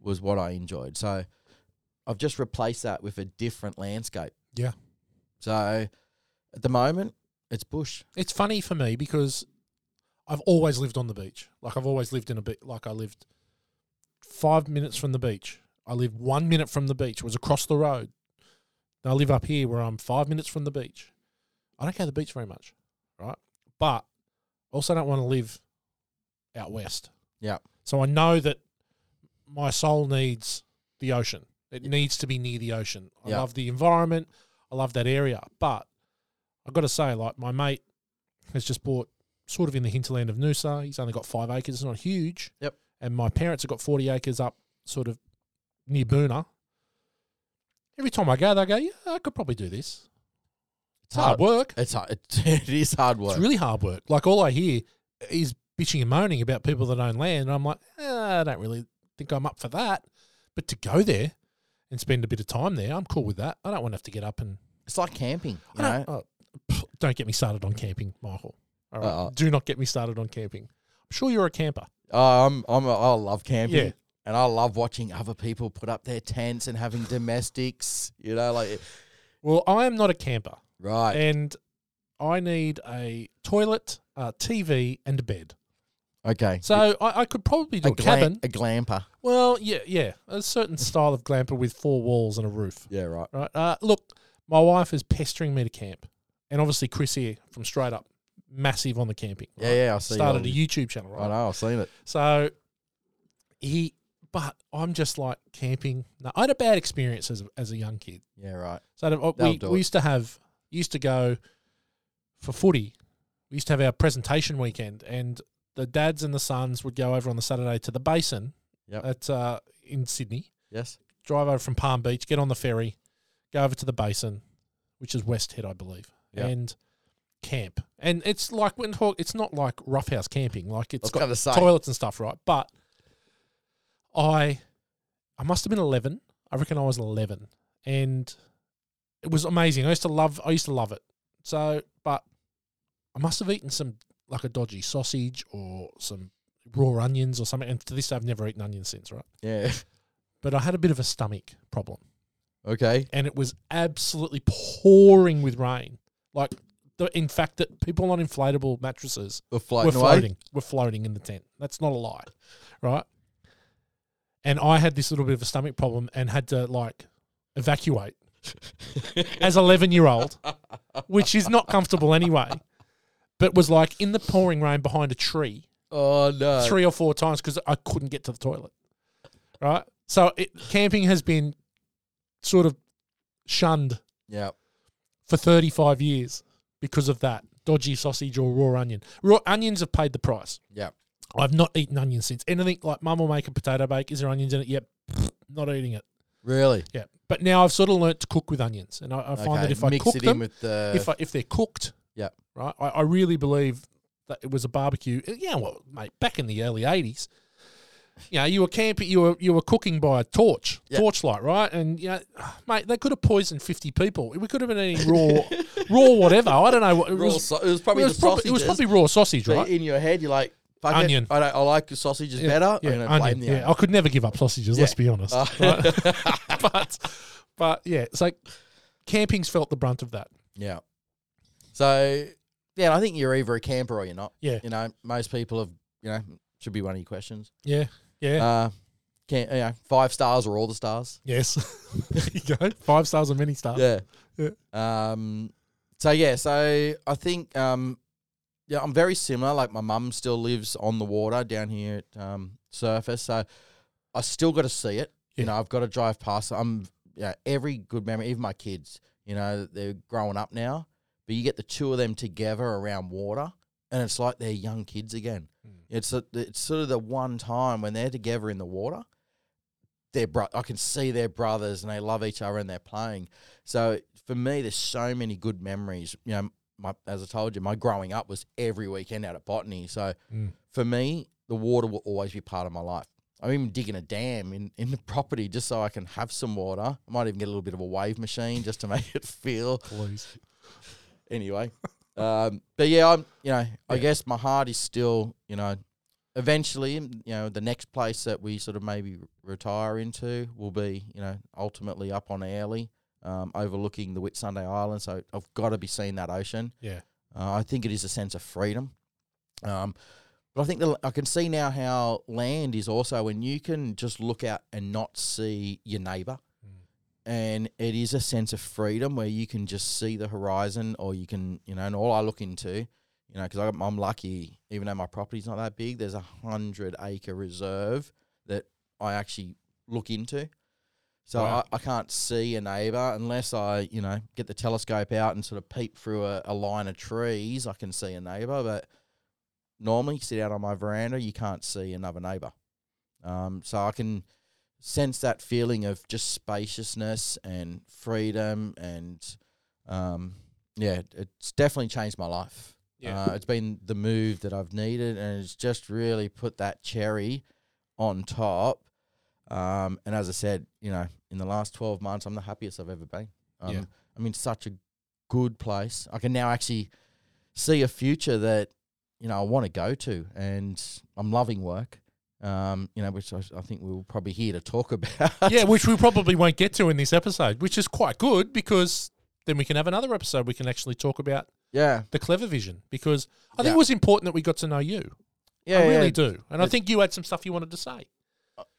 was what I enjoyed. So I've just replaced that with a different landscape. Yeah. So at the moment, it's bush. It's funny for me because I've always lived on the beach. Like I've always lived in a bit. Like I lived five minutes from the beach. I lived one minute from the beach. It was across the road. Now I live up here where I'm five minutes from the beach. I don't go to the beach very much, right? But also don't want to live out west. Yeah. So I know that my soul needs the ocean. It needs to be near the ocean. I Yeah. love the environment. I love that area. But I've got to say, like, my mate has just bought sort of in the hinterland of Noosa. He's only got five acres. It's not huge. Yep. And my parents have got 40 acres up sort of near Boonah. Every time I go, they go, yeah, I could probably do this. It's hard work. It's hard. It is hard work. It's really hard work. Like all I hear is bitching and moaning about people that own land. And I'm like, eh, I don't really think I'm up for that. But to go there and spend a bit of time there, I'm cool with that. I don't want to have to get up and It's like camping. You I know, don't, oh, don't get me started on camping, Michael. All right, Uh-uh. do not get me started on camping. I'm sure you're a camper. Oh, I'm I'm a, I love camping. Yeah. And I love watching other people put up their tents and having domestics. You know, like Well, I am not a camper, right. and I need a toilet, a TV, and a bed. Okay. So I, I could probably do a, a, glam- cabin. a glamper. Well, yeah, yeah, a certain style of glamper with four walls and a roof. Yeah, right. Right. Uh, look, my wife is pestering me to camp, and obviously Chris here from Straight Up, massive on the camping. Yeah, right? yeah. I see. Started a YouTube channel, I right? know. I've seen it. So he, but I'm just like camping. No, I had a bad experience as a, as a young kid. Yeah, right. So uh, That'll we, do we it. used to have used to go for footy. We used to have our presentation weekend, and the dads and the sons would go over on the Saturday to the basin Yep. at uh, in Sydney. Yes. Drive over from Palm Beach, get on the ferry, go over to the basin, which is West Head, I believe, Yep. and camp. And it's like when talk, it's not like roughhouse camping. Like it's got toilets and stuff, right? But I, I must have been eleven. I reckon I was eleven, and it was amazing. I used to love. I used to love it. So, but I must have eaten some like a dodgy sausage or some raw onions or something. And to this day, I've never eaten onions since, right? Yeah. But I had a bit of a stomach problem, Okay. and it was absolutely pouring with rain. Like, the, in fact, that people on inflatable mattresses We're we're floating away. We're floating in the tent. That's not a lie, right? And I had this little bit of a stomach problem and had to like evacuate as eleven year old, which is not comfortable anyway. But was like in the pouring rain behind a tree Oh no. three or four times because I couldn't get to the toilet. Right, so it, camping has been sort of shunned Yeah. for 35 years because of that dodgy sausage or raw onion. Raw onions have paid the price. Yeah. I've not eaten onions since. Anything like mum will make a potato bake. Is there onions in it? Yep. Not eating it. Really. Yeah. But now I've sort of learnt to cook with onions, and I, I find that if I mix cook it them, in with the if I, if they're cooked, Yeah. right, I, I really believe that it was a barbecue. Uh, yeah, well, mate, back in the early '80s, you know, you were camping, you were you were cooking by a torch, Yeah. torchlight, right? And you know, mate, they could have poisoned fifty people. We could have been eating raw, raw whatever. I don't know. what It raw was, sau- it was probably it was the probably, it was probably raw sausage, So right? in your head, you're like, Fuck it, Onion. I, don't, I like the sausages Yeah, better. Yeah, gonna blame onion. the Yeah, onion. I could never give up sausages. Let's be honest. Uh, right? but but yeah, it's like camping's felt the brunt of that. Yeah. So yeah, I think you're either a camper or you're not. Yeah. You know, most people have you know should be one of your questions. Yeah, yeah, Uh, can you know five stars or all the stars? yes. there you go. Five stars or many stars. Yeah. Yeah. Um. So yeah. So I think um. Yeah, I'm very similar. Like my mum still lives on the water down here at um surface, so I still got to see it. Yeah. You know, I've got to drive past. I'm yeah. Every good memory, even my kids. You know, they're growing up now, but you get the two of them together around water. and it's like they're young kids again. It's a, it's sort of the one time when they're together in the water. They're bro- I can see their brothers and they love each other and they're playing. So for me, there's so many good memories. You know, my as I told you, my growing up was every weekend out at botany. So Mm. for me, the water will always be part of my life. I'm even digging a dam in, in the property just so I can have some water. I might even get a little bit of a wave machine just to make it feel Please. anyway. um, but yeah, I'm you know I guess my heart is still you know eventually you know the next place that we sort of maybe retire into will be you know ultimately up on Airlie, um, overlooking the Whitsunday Island. So I've got to be seeing that ocean. Yeah. Uh, I think it is a sense of freedom. Um, but I think the, I can see now how land is also when you can just look out and not see your neighbour. And it is a sense of freedom where you can just see the horizon, or you can, you know, and all I look into, you know, because I'm lucky, even though my property's not that big, there's a hundred acre reserve that I actually look into. So Wow. I, I can't see a neighbour unless I, you know, get the telescope out and sort of peep through a, a line of trees. I can see a neighbour, but normally sit out on my veranda, you can't see another neighbour. Um, so I can sense that feeling of just spaciousness and freedom, and um, yeah, it's definitely changed my life. Yeah. Uh, it's been the move that I've needed, and it's just really put that cherry on top. Um, and as I said, you know, in the last 12 months, I'm the happiest I've ever been. Um, Yeah. I'm in such a good place. I can now actually see a future that, you know, I want to go to, and I'm loving work. Um, you know, which I, I think we will probably here to talk about. yeah, which we probably won't get to in this episode, which is quite good because then we can have another episode. We can actually talk about yeah, the clever vision because I think Yeah. it was important that we got to know you. yeah, I really yeah. do, and I think you had some stuff you wanted to say.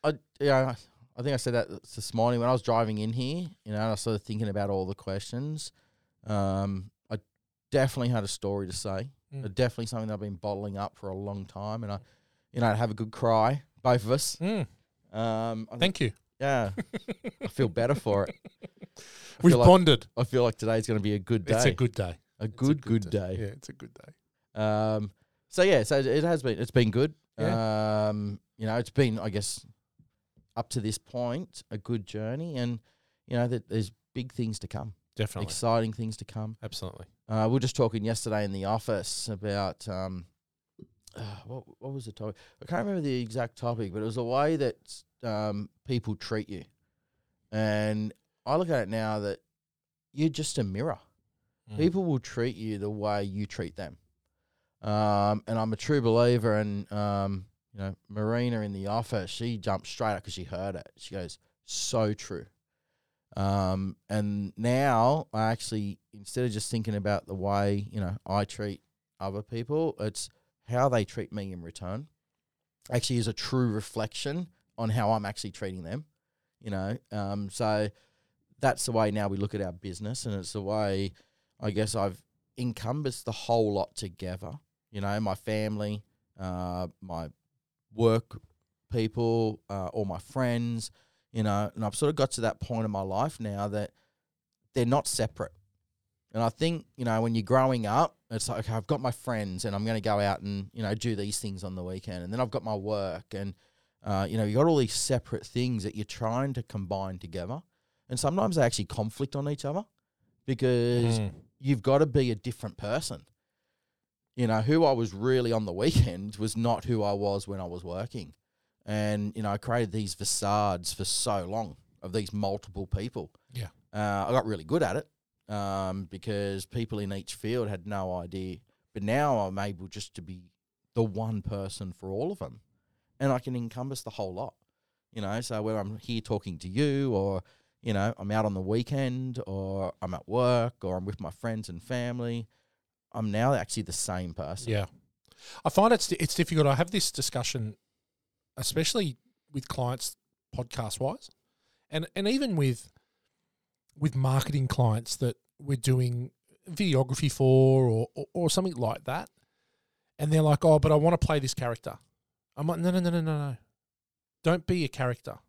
I yeah, I think I said that this morning when I was driving in here. You know, and I was sort of thinking about all the questions. Um, I definitely had a story to say. Mm. Definitely something that I've been bottling up for a long time, and I, you know, have a good cry, both of us. Mm, Um, I think, thank you. yeah, I feel better for it. I We've like, bonded. I feel like today's going to be a good day. It's a good day. a It's a good, good day. Yeah, it's a good day. Um, so yeah, so it has been it's been good. Yeah. Um, you know, it's been I guess up to this point a good journey, and you know that there's big things to come, Definitely. exciting things to come. Absolutely. Uh, we were just talking yesterday in the office about um, uh, what what was the topic? I can't remember the exact topic, but it was the way that um, people treat you, and I look at it now that you're just a mirror Mm. people will treat you the way you treat them. Um, and I'm a true believer. And um, you know, Marina in the office, she jumped straight up because she heard it. She goes, "So true." Um, and now I actually, instead of just thinking about the way you know I treat other people, it's how they treat me in return. Actually, is a true reflection on how I'm actually treating them. You know, um, so that's the way now we look at our business, and it's the way I guess I've encompassed the whole lot together. You know, my family, uh, my work people, uh, all my friends. You know, and I've sort of got to that point in my life now that they're not separate. And I think you know when you're growing up, it's like okay, I've got my friends, and I'm going to go out and you know do these things on the weekend, and then I've got my work, and uh, you know you got all these separate things that you're trying to combine together, and sometimes they actually conflict on each other because Mm. you've got to be a different person. You know, who I was really on the weekend was not who I was when I was working. And, you know, I created these facades for so long of these multiple people. Yeah. Uh, I got really good at it um, because people in each field had no idea. But now I'm able just to be the one person for all of them. And I can encompass the whole lot. You know, so whether I'm here talking to you or, you know, I'm out on the weekend or I'm at work or I'm with my friends and family, I'm now actually the same person. Yeah, I find it's it's difficult. I have this discussion, especially with clients, podcast wise, and and even with with marketing clients that we're doing videography for or, or or something like that, and they're like, "Oh, but I want to play this character." I'm like, "No, no, no, no, no, no! Don't be a character.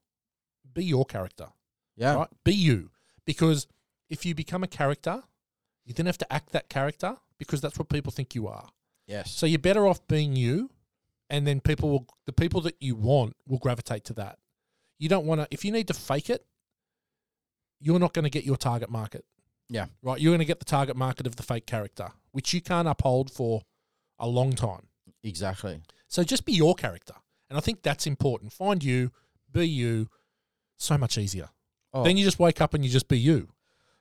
Be your character." Yeah. right? Be you. Because if you become a character, you then have to act that character because that's what people think you are. Yes. So you're better off being you, and then people will the people that you want will gravitate to that. You don't want to if you need to fake it, you're not going to get your target market. Yeah. Right. You're going to get the target market of the fake character, which you can't uphold for a long time. exactly. So just be your character, and I think that's important. Find you, be you. So much easier. Oh, Then you just wake up and you just be you.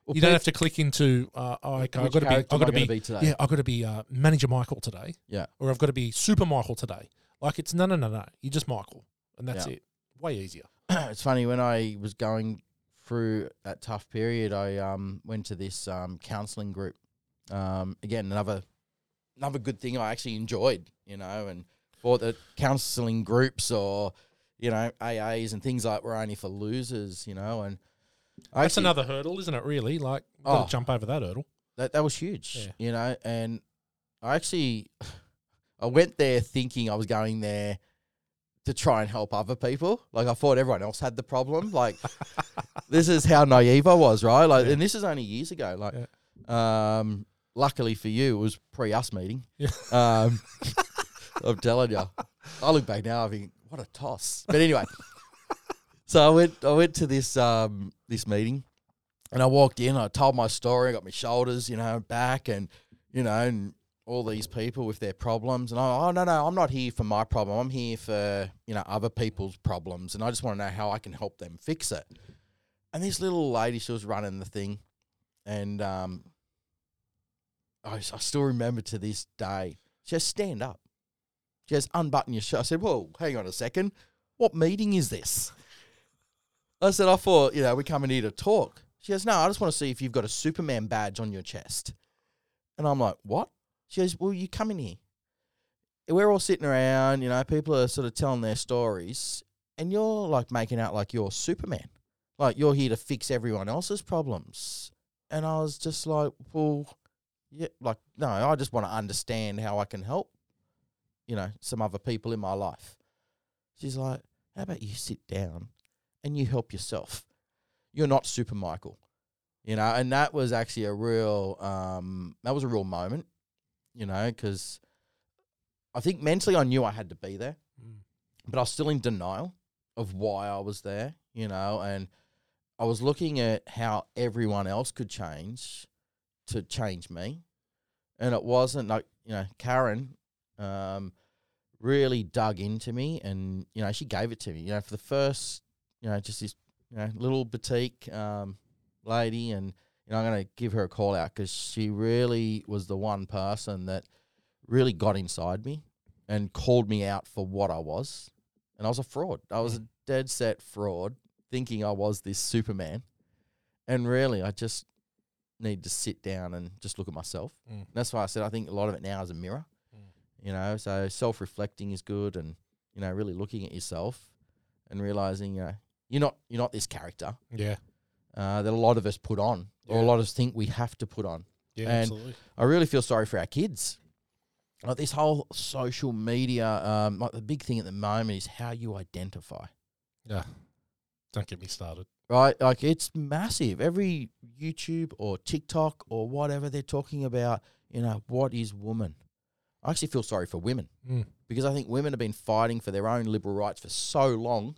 Well, you don't have to click into. Uh, oh, okay, I've got to be. I've got to be. be today? Yeah, I've got to be uh, manager Michael today. Yeah. Or I've got to be super Michael today. Like it's no, no, no, no. You're just Michael, and that's Yeah. it. Way easier. it's funny when I was going through that tough period, I um went to this um counselling group. Um, again, another another good thing I actually enjoyed, you know, and thought that counselling groups or you know AAs and things like were only for losers, you know, and That's another hurdle, isn't it? Really, like Oh. to jump over that hurdle. that that was huge, Yeah. you know, and I actually I went there thinking I was going there to try and help other people. Like I thought everyone else had the problem. Like this is how naive I was, right? Like, Yeah. and this is only years ago. Like, um, luckily for you, it was pre us meeting. Yeah. Um, I'm telling you, I look back now, I think, what a toss. But anyway, so I went, I went to this um this meeting, and I walked in. I told my story. I got my shoulders, you know, back, and you know, and all these people with their problems. And I, oh no, no, I'm not here for my problem. I'm here for you know other people's problems, and I just want to know how I can help them fix it. And this little lady, she was running the thing, and um, I, I still remember to this day. Just "Stand up." Just "Unbutton your shirt." I said, "Whoa, hang on a second. What meeting is this?" I said, "I thought you know we're coming here to talk." She goes, "No, I just want to see if you've got a Superman badge on your chest." And I'm like, "What?" She goes, "Well, you come in here. We're all sitting around, you know, people are sort of telling their stories, and you're like making out like you're Superman, like you're here to fix everyone else's problems." And I was just like, "Well, yeah, like no, I just want to understand how I can help, you know, some other people in my life." She's like, "How about you sit down and you help yourself? You're not Super Michael." You know, and that was actually a real um that was a real moment, you know, cuz I think mentally I knew I had to be there, Mm. but I was still in denial of why I was there, you know, and I was looking at how everyone else could change to change me. And it wasn't like, you know, Karen um, really dug into me and, you know, she gave it to me, you know, for the first, you know, just this, you know, little boutique um, lady. And, you know, I'm going to give her a call out because she really was the one person that really got inside me and called me out for what I was. And I was a fraud. I was a dead set fraud, thinking I was this Superman. And really, I just need to sit down and just look at myself. Mm. That's why I said I think a lot of it now is a mirror. Mm. You know, so self reflecting is good, and you know, really looking at yourself and realizing, you know, you're not you're not this character Yeah. uh, that a lot of us put on, or a lot of us think we have to put on. Yeah. And- absolutely. I really feel sorry for our kids. Like this whole social media, um, like the big thing at the moment is how you identify, Yeah. Don't get me started. right? Like it's massive. Every YouTube or TikTok or whatever they're talking about, you know, what is woman? I actually feel sorry for women Mm. because I think women have been fighting for their own liberal rights for so long,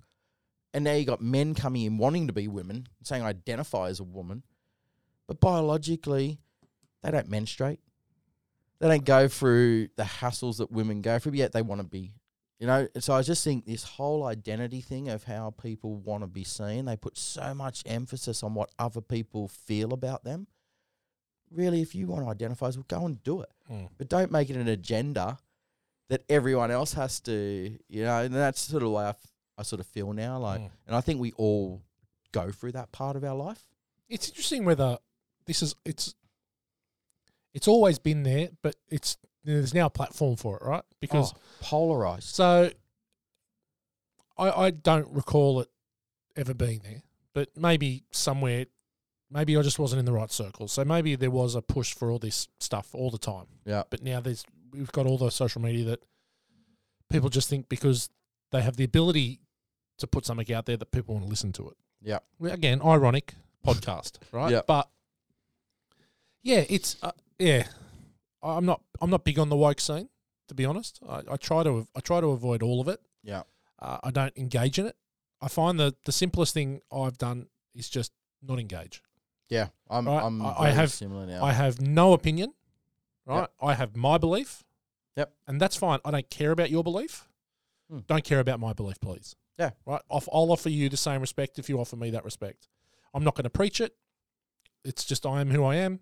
and now you got men coming in wanting to be women, saying I identify as a woman, but biologically, they don't menstruate. They don't go through the hassles that women go through, yet they want to be. You know, so I just think this whole identity thing of how people want to be seen, they put so much emphasis on what other people feel about them. Really, if you want to identify as well, go and do it Mm. but don't make it an agenda that everyone else has to, you know, and that's sort of the way I, I sort of feel now. Like, Mm. and I think we all go through that part of our life. It's interesting whether this is it's it's always been there, but it's there's now a platform for it, right? Because Oh, polarized. so I I don't recall it ever being there, but maybe somewhere maybe I just wasn't in the right circle. So maybe there was a push for all this stuff all the time. Yeah. But now there's we've got all the social media that people just think because they have the ability to put something out there that people want to listen to it. Yeah. Again, ironic podcast, right? Yeah. But yeah, it's uh, yeah. I'm not I'm not big on the woke scene. To be honest, I, I try to I try to avoid all of it. Yeah. Uh, I don't engage in it. I find that the simplest thing I've done is just not engage. Yeah, I'm. Right, I'm. I- I have- similar now. I have no opinion. Right. Yep. I have my belief. Yep. And that's fine. I don't care about your belief. Hmm. Don't care about my belief, please. Yeah. Right. I'll, offer you the same respect if you offer me that respect. I'm not going to preach it. It's just I am who I am,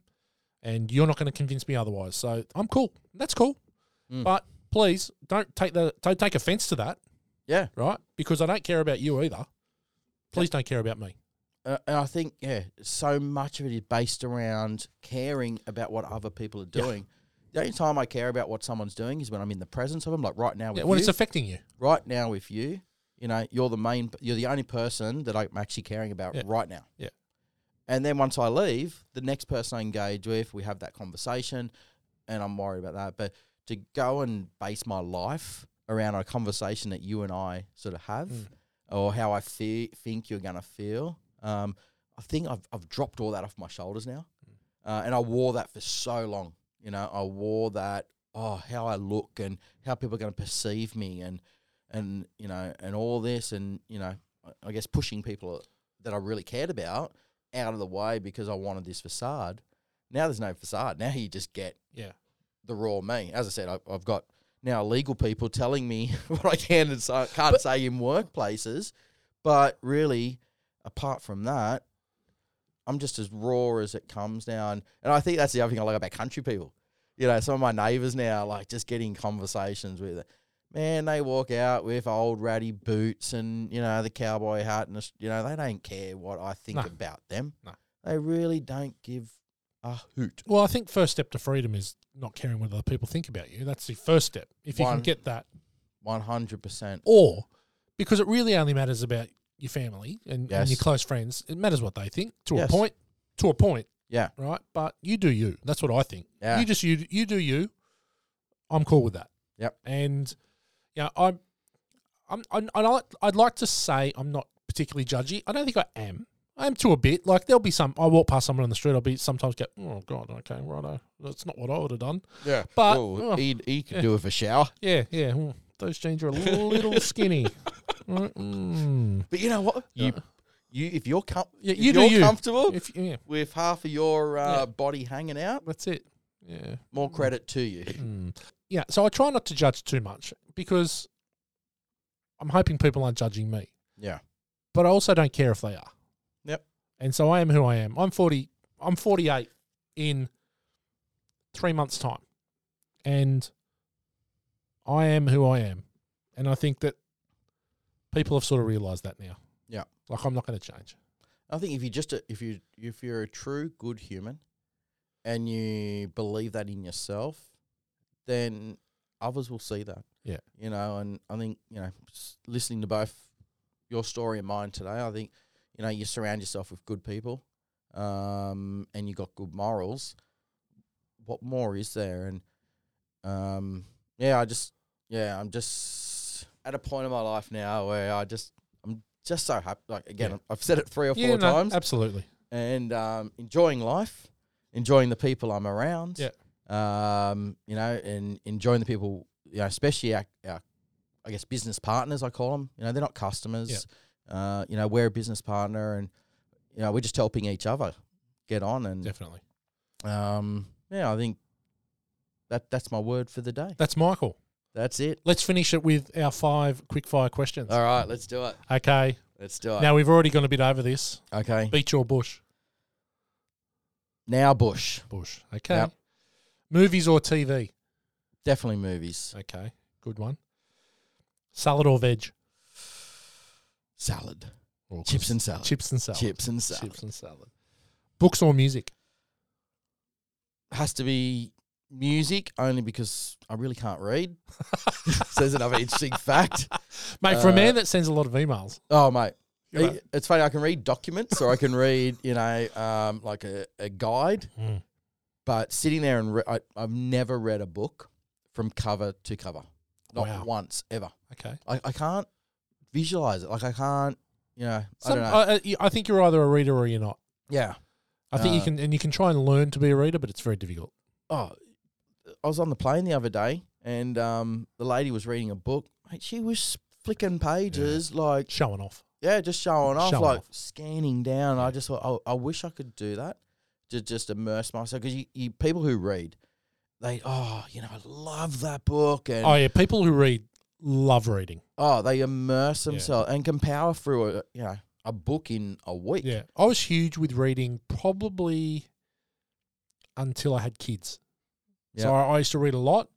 and you're not going to convince me otherwise. So I'm cool. That's cool. Mm. But please don't take the don't take offense to that. yeah, Right. Because I don't care about you either. Please don't care about me. uh, and I think yeah, so much of it is based around caring about what other people are Yeah. doing. The only time I care about what someone's doing is when I'm in the presence of them. Like right now with Yeah, when you. it's affecting you. right now with you, you know, you're the main, you're the only person that I'm actually caring about Yeah. right now. Yeah. And then once I leave, the next person I engage with, we have that conversation, and I'm worried about that. But to go and base my life around a conversation that you and I sort of have, Mm. or how I fe- think you're gonna feel, um, I think I've I've dropped all that off my shoulders now, uh, and I wore that for so long. You know, I wore that. Oh, how I look and how people are going to perceive me, and and you know, and all this, and you know, I- I guess pushing people that I really cared about out of the way because I wanted this facade. Now there's no facade. Now you just get Yeah. the raw me. As I said, I've, I've got now legal people telling me what I can and so, can't say in workplaces, but really, apart from that, I'm just as raw as it comes now. And, and I think that's the other thing I like about country people. You know, some of my neighbours now, like just getting conversations with Man, they walk out with old ratty boots and, you know, the cowboy hat and, you know, they don't care what I think No. about them. No. They really don't give a hoot. Well, I think first step to freedom is not caring what other people think about you. That's the first step. If you One. can get that, 100%. or because it really only matters about your family and, and your close friends, it matters what they think to Yes. a point. To a point, Yeah. right? But you do you. That's what I think. Yeah. You just you you do you. I'm cool with that. Yep. And yeah, I'm. I'm. I'm I'd like- I'd like to say I'm not particularly judgy. I don't think I am. I am to a bit. Like there'll be some. I walk past someone on the street. I'll be sometimes get. oh god, okay, righto. That's not what I would have done. Yeah. But- Well, oh, he, he could yeah. do with a shower. Yeah, yeah. mm, Those jeans are a little skinny. Mm-mm. But you know what? You, you if you're com- Yeah, you do you're you. comfortable If yeah, with half of your uh, body hanging out, that's it. Yeah. more credit to you. Mm. Yeah, so I try not to judge too much because I'm hoping people aren't judging me, Yeah. but I also don't care if they are. Yep. And so I am who I am. I'm 40 I'm 48 in 3 months time. And I am who I am. And I think that people have sort of realized that now. Yeah. Like I'm not going to change. I think if you just a, if you if you're a true good human, and you believe that in yourself, then others will see that. Yeah. You know, and I think you know, listening to both your story and mine today, I think you know you surround yourself with good people, um, and you got good morals. What more is there? And um, yeah, I just yeah, I'm just at a point in my life now where I just I'm just so happy. Like again, Yeah. I've said it three or four Yeah, no, times absolutely. and um, enjoying life, enjoying the people I'm around. Yeah. Um, you know, and enjoying the people, you know, especially our, our I guess business partners, I call them. You know, they're not customers. Uh, you know, we're a business partner, and you know, we're just helping each other get on. And Definitely. um, yeah, I think that that's my word for the day. That's Michael. That's it. Let's finish it with our five quick fire questions. All right, let's do it. Okay. Let's do it. Now we've already gone a bit over this. okay. Beach or bush? Now, Bush. Bush. Okay. Yep. Movies or TV? Definitely movies. Okay. Good one. Salad or veg? Salad. Or Chips and salad. Chips and salad. Chips and salad. Chips and salad. Books or music? has to be music only because I really can't read. Says another interesting fact. Mate, for a Uh, man that sends a lot of emails, Oh mate, you're it's funny. I can read documents or I can read, you know, um, like a, a guide. Mm. But sitting there and re- I, I've never read a book from cover to cover, not Wow. once ever. okay. I, I can't visualize it. Like I can't, you know, I Some, don't know. I, I- I think you're either a reader or you're not. yeah. I think you Uh, can, and you can try and learn to be a reader, but it's very difficult. Oh, I was on the plane the other day and um, the lady was reading a book. Mate, she was flicking pages like Showing off. yeah, just showing off, Showing like off. scanning down. I just thought, oh, I wish I could do that, to just immerse myself. Because you, you people who read, they oh, you know, I love that book, and Oh yeah, people who read love reading. oh, they immerse themselves and can power through a you know a book in a week. Yeah, I was huge with reading probably until I had kids. So I, I used to read a lot.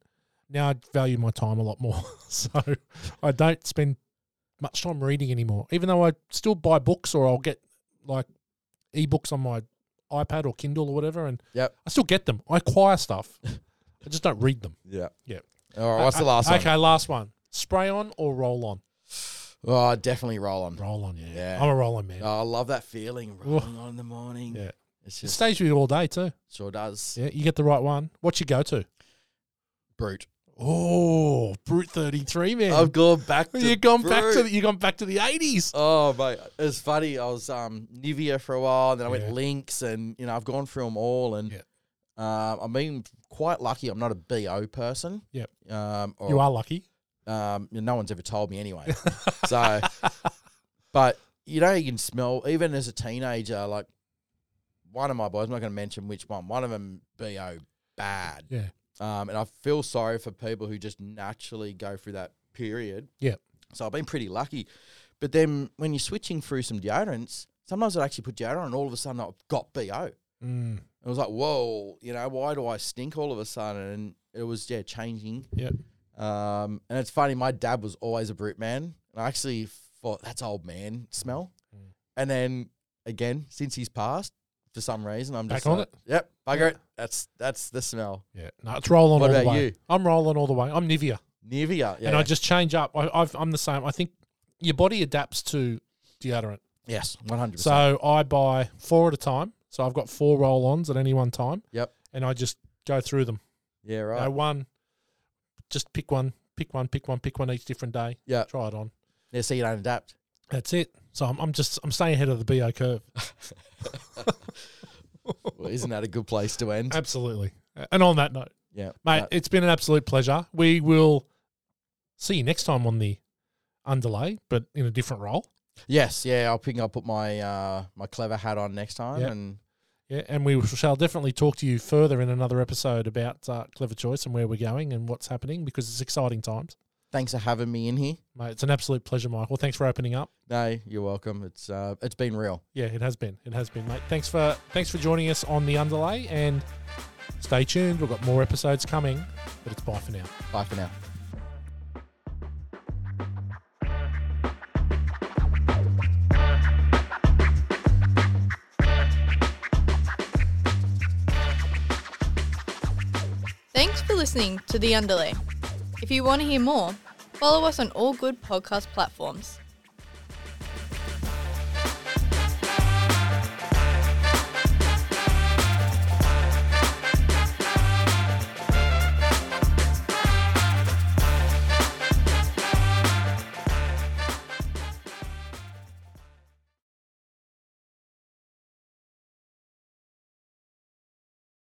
Now I value my time a lot more. so I don't spend much time reading anymore. Even though I still buy books or I'll get like ebooks on my iPad or Kindle or whatever, and Yep. I still get them. I acquire stuff. I just don't read them. Yeah. Yeah. All right. What's Uh, the last uh, one? Okay, last one. Spray on or roll on? Oh, definitely roll on. Roll on, yeah. Yeah. I'm a roll on man. Oh, I love that feeling rolling on in the morning. Yeah. It's It stays with you all day too. sure does. Yeah, you get the right one. What's your go to? Brut. Oh, Brut 33, man. I've gone back. To You've gone back to Brut. the, you gone back to the 80s. Oh mate, it's funny. I was um Nivea for a while, and then I Yeah. went Lynx, and you know I've gone through them all, and Yeah. uh, I've been quite lucky. I'm not a bo person. Yep. Um, or, You are lucky. Um, no one's ever told me anyway. so, but you know, you can smell even as a teenager. Like one of my boys, I'm not going to mention which one. One of them bo bad. Yeah. Um, and I feel sorry for people who just naturally go through that period. Yeah. So I've been pretty lucky. But then when you're switching through some deodorants, sometimes I'd actually put deodorant and all of a sudden I've got BO. Mm. It was like, whoa, you know, why do I stink all of a sudden? And it was, yeah, changing. Yeah. Um, and it's funny, my dad was always a Brut man. And I actually thought that's old man smell. Mm. And then again, since he's passed, for some reason, I'm just Back on like, Yep, bugger it. That's that's the smell. Yeah. No, it's roll on What all the about way. you? I'm rolling all the way. I'm Nivea. Nivea, yeah. And I just change up. I, I've, I'm the same. I think your body adapts to deodorant. yes, one hundred percent. So I buy four at a time. So I've got four roll ons at any one time. Yep. And I just go through them. Yeah, right. know, one, just pick one, pick one, pick one, pick one each different day. Yeah. Try it on. Yeah, so you don't adapt. That's it. So I'm, I'm just I'm staying ahead of the BO curve. Well, isn't that a good place to end? Absolutely. And on that note, Yeah, mate, Uh, it's been an absolute pleasure. We will see you next time on the underlay, but in a different role. yes, yeah. I'll think I'll put my uh, my clever hat on next time, Yeah. and Yeah, and we shall definitely talk to you further in another episode about uh, Clever Choice and where we're going and what's happening because it's exciting times. Thanks for having me in here. Mate, it's an absolute pleasure, Michael. Thanks for opening up. No, you're welcome. It's uh, it's been real. Yeah, it has been. It has been, mate. Thanks for thanks for joining us on the underlay and stay tuned. We've got more episodes coming, but it's bye for now. Bye for now. Thanks for listening to The Underlay. If you want to hear more, follow us on all good podcast platforms.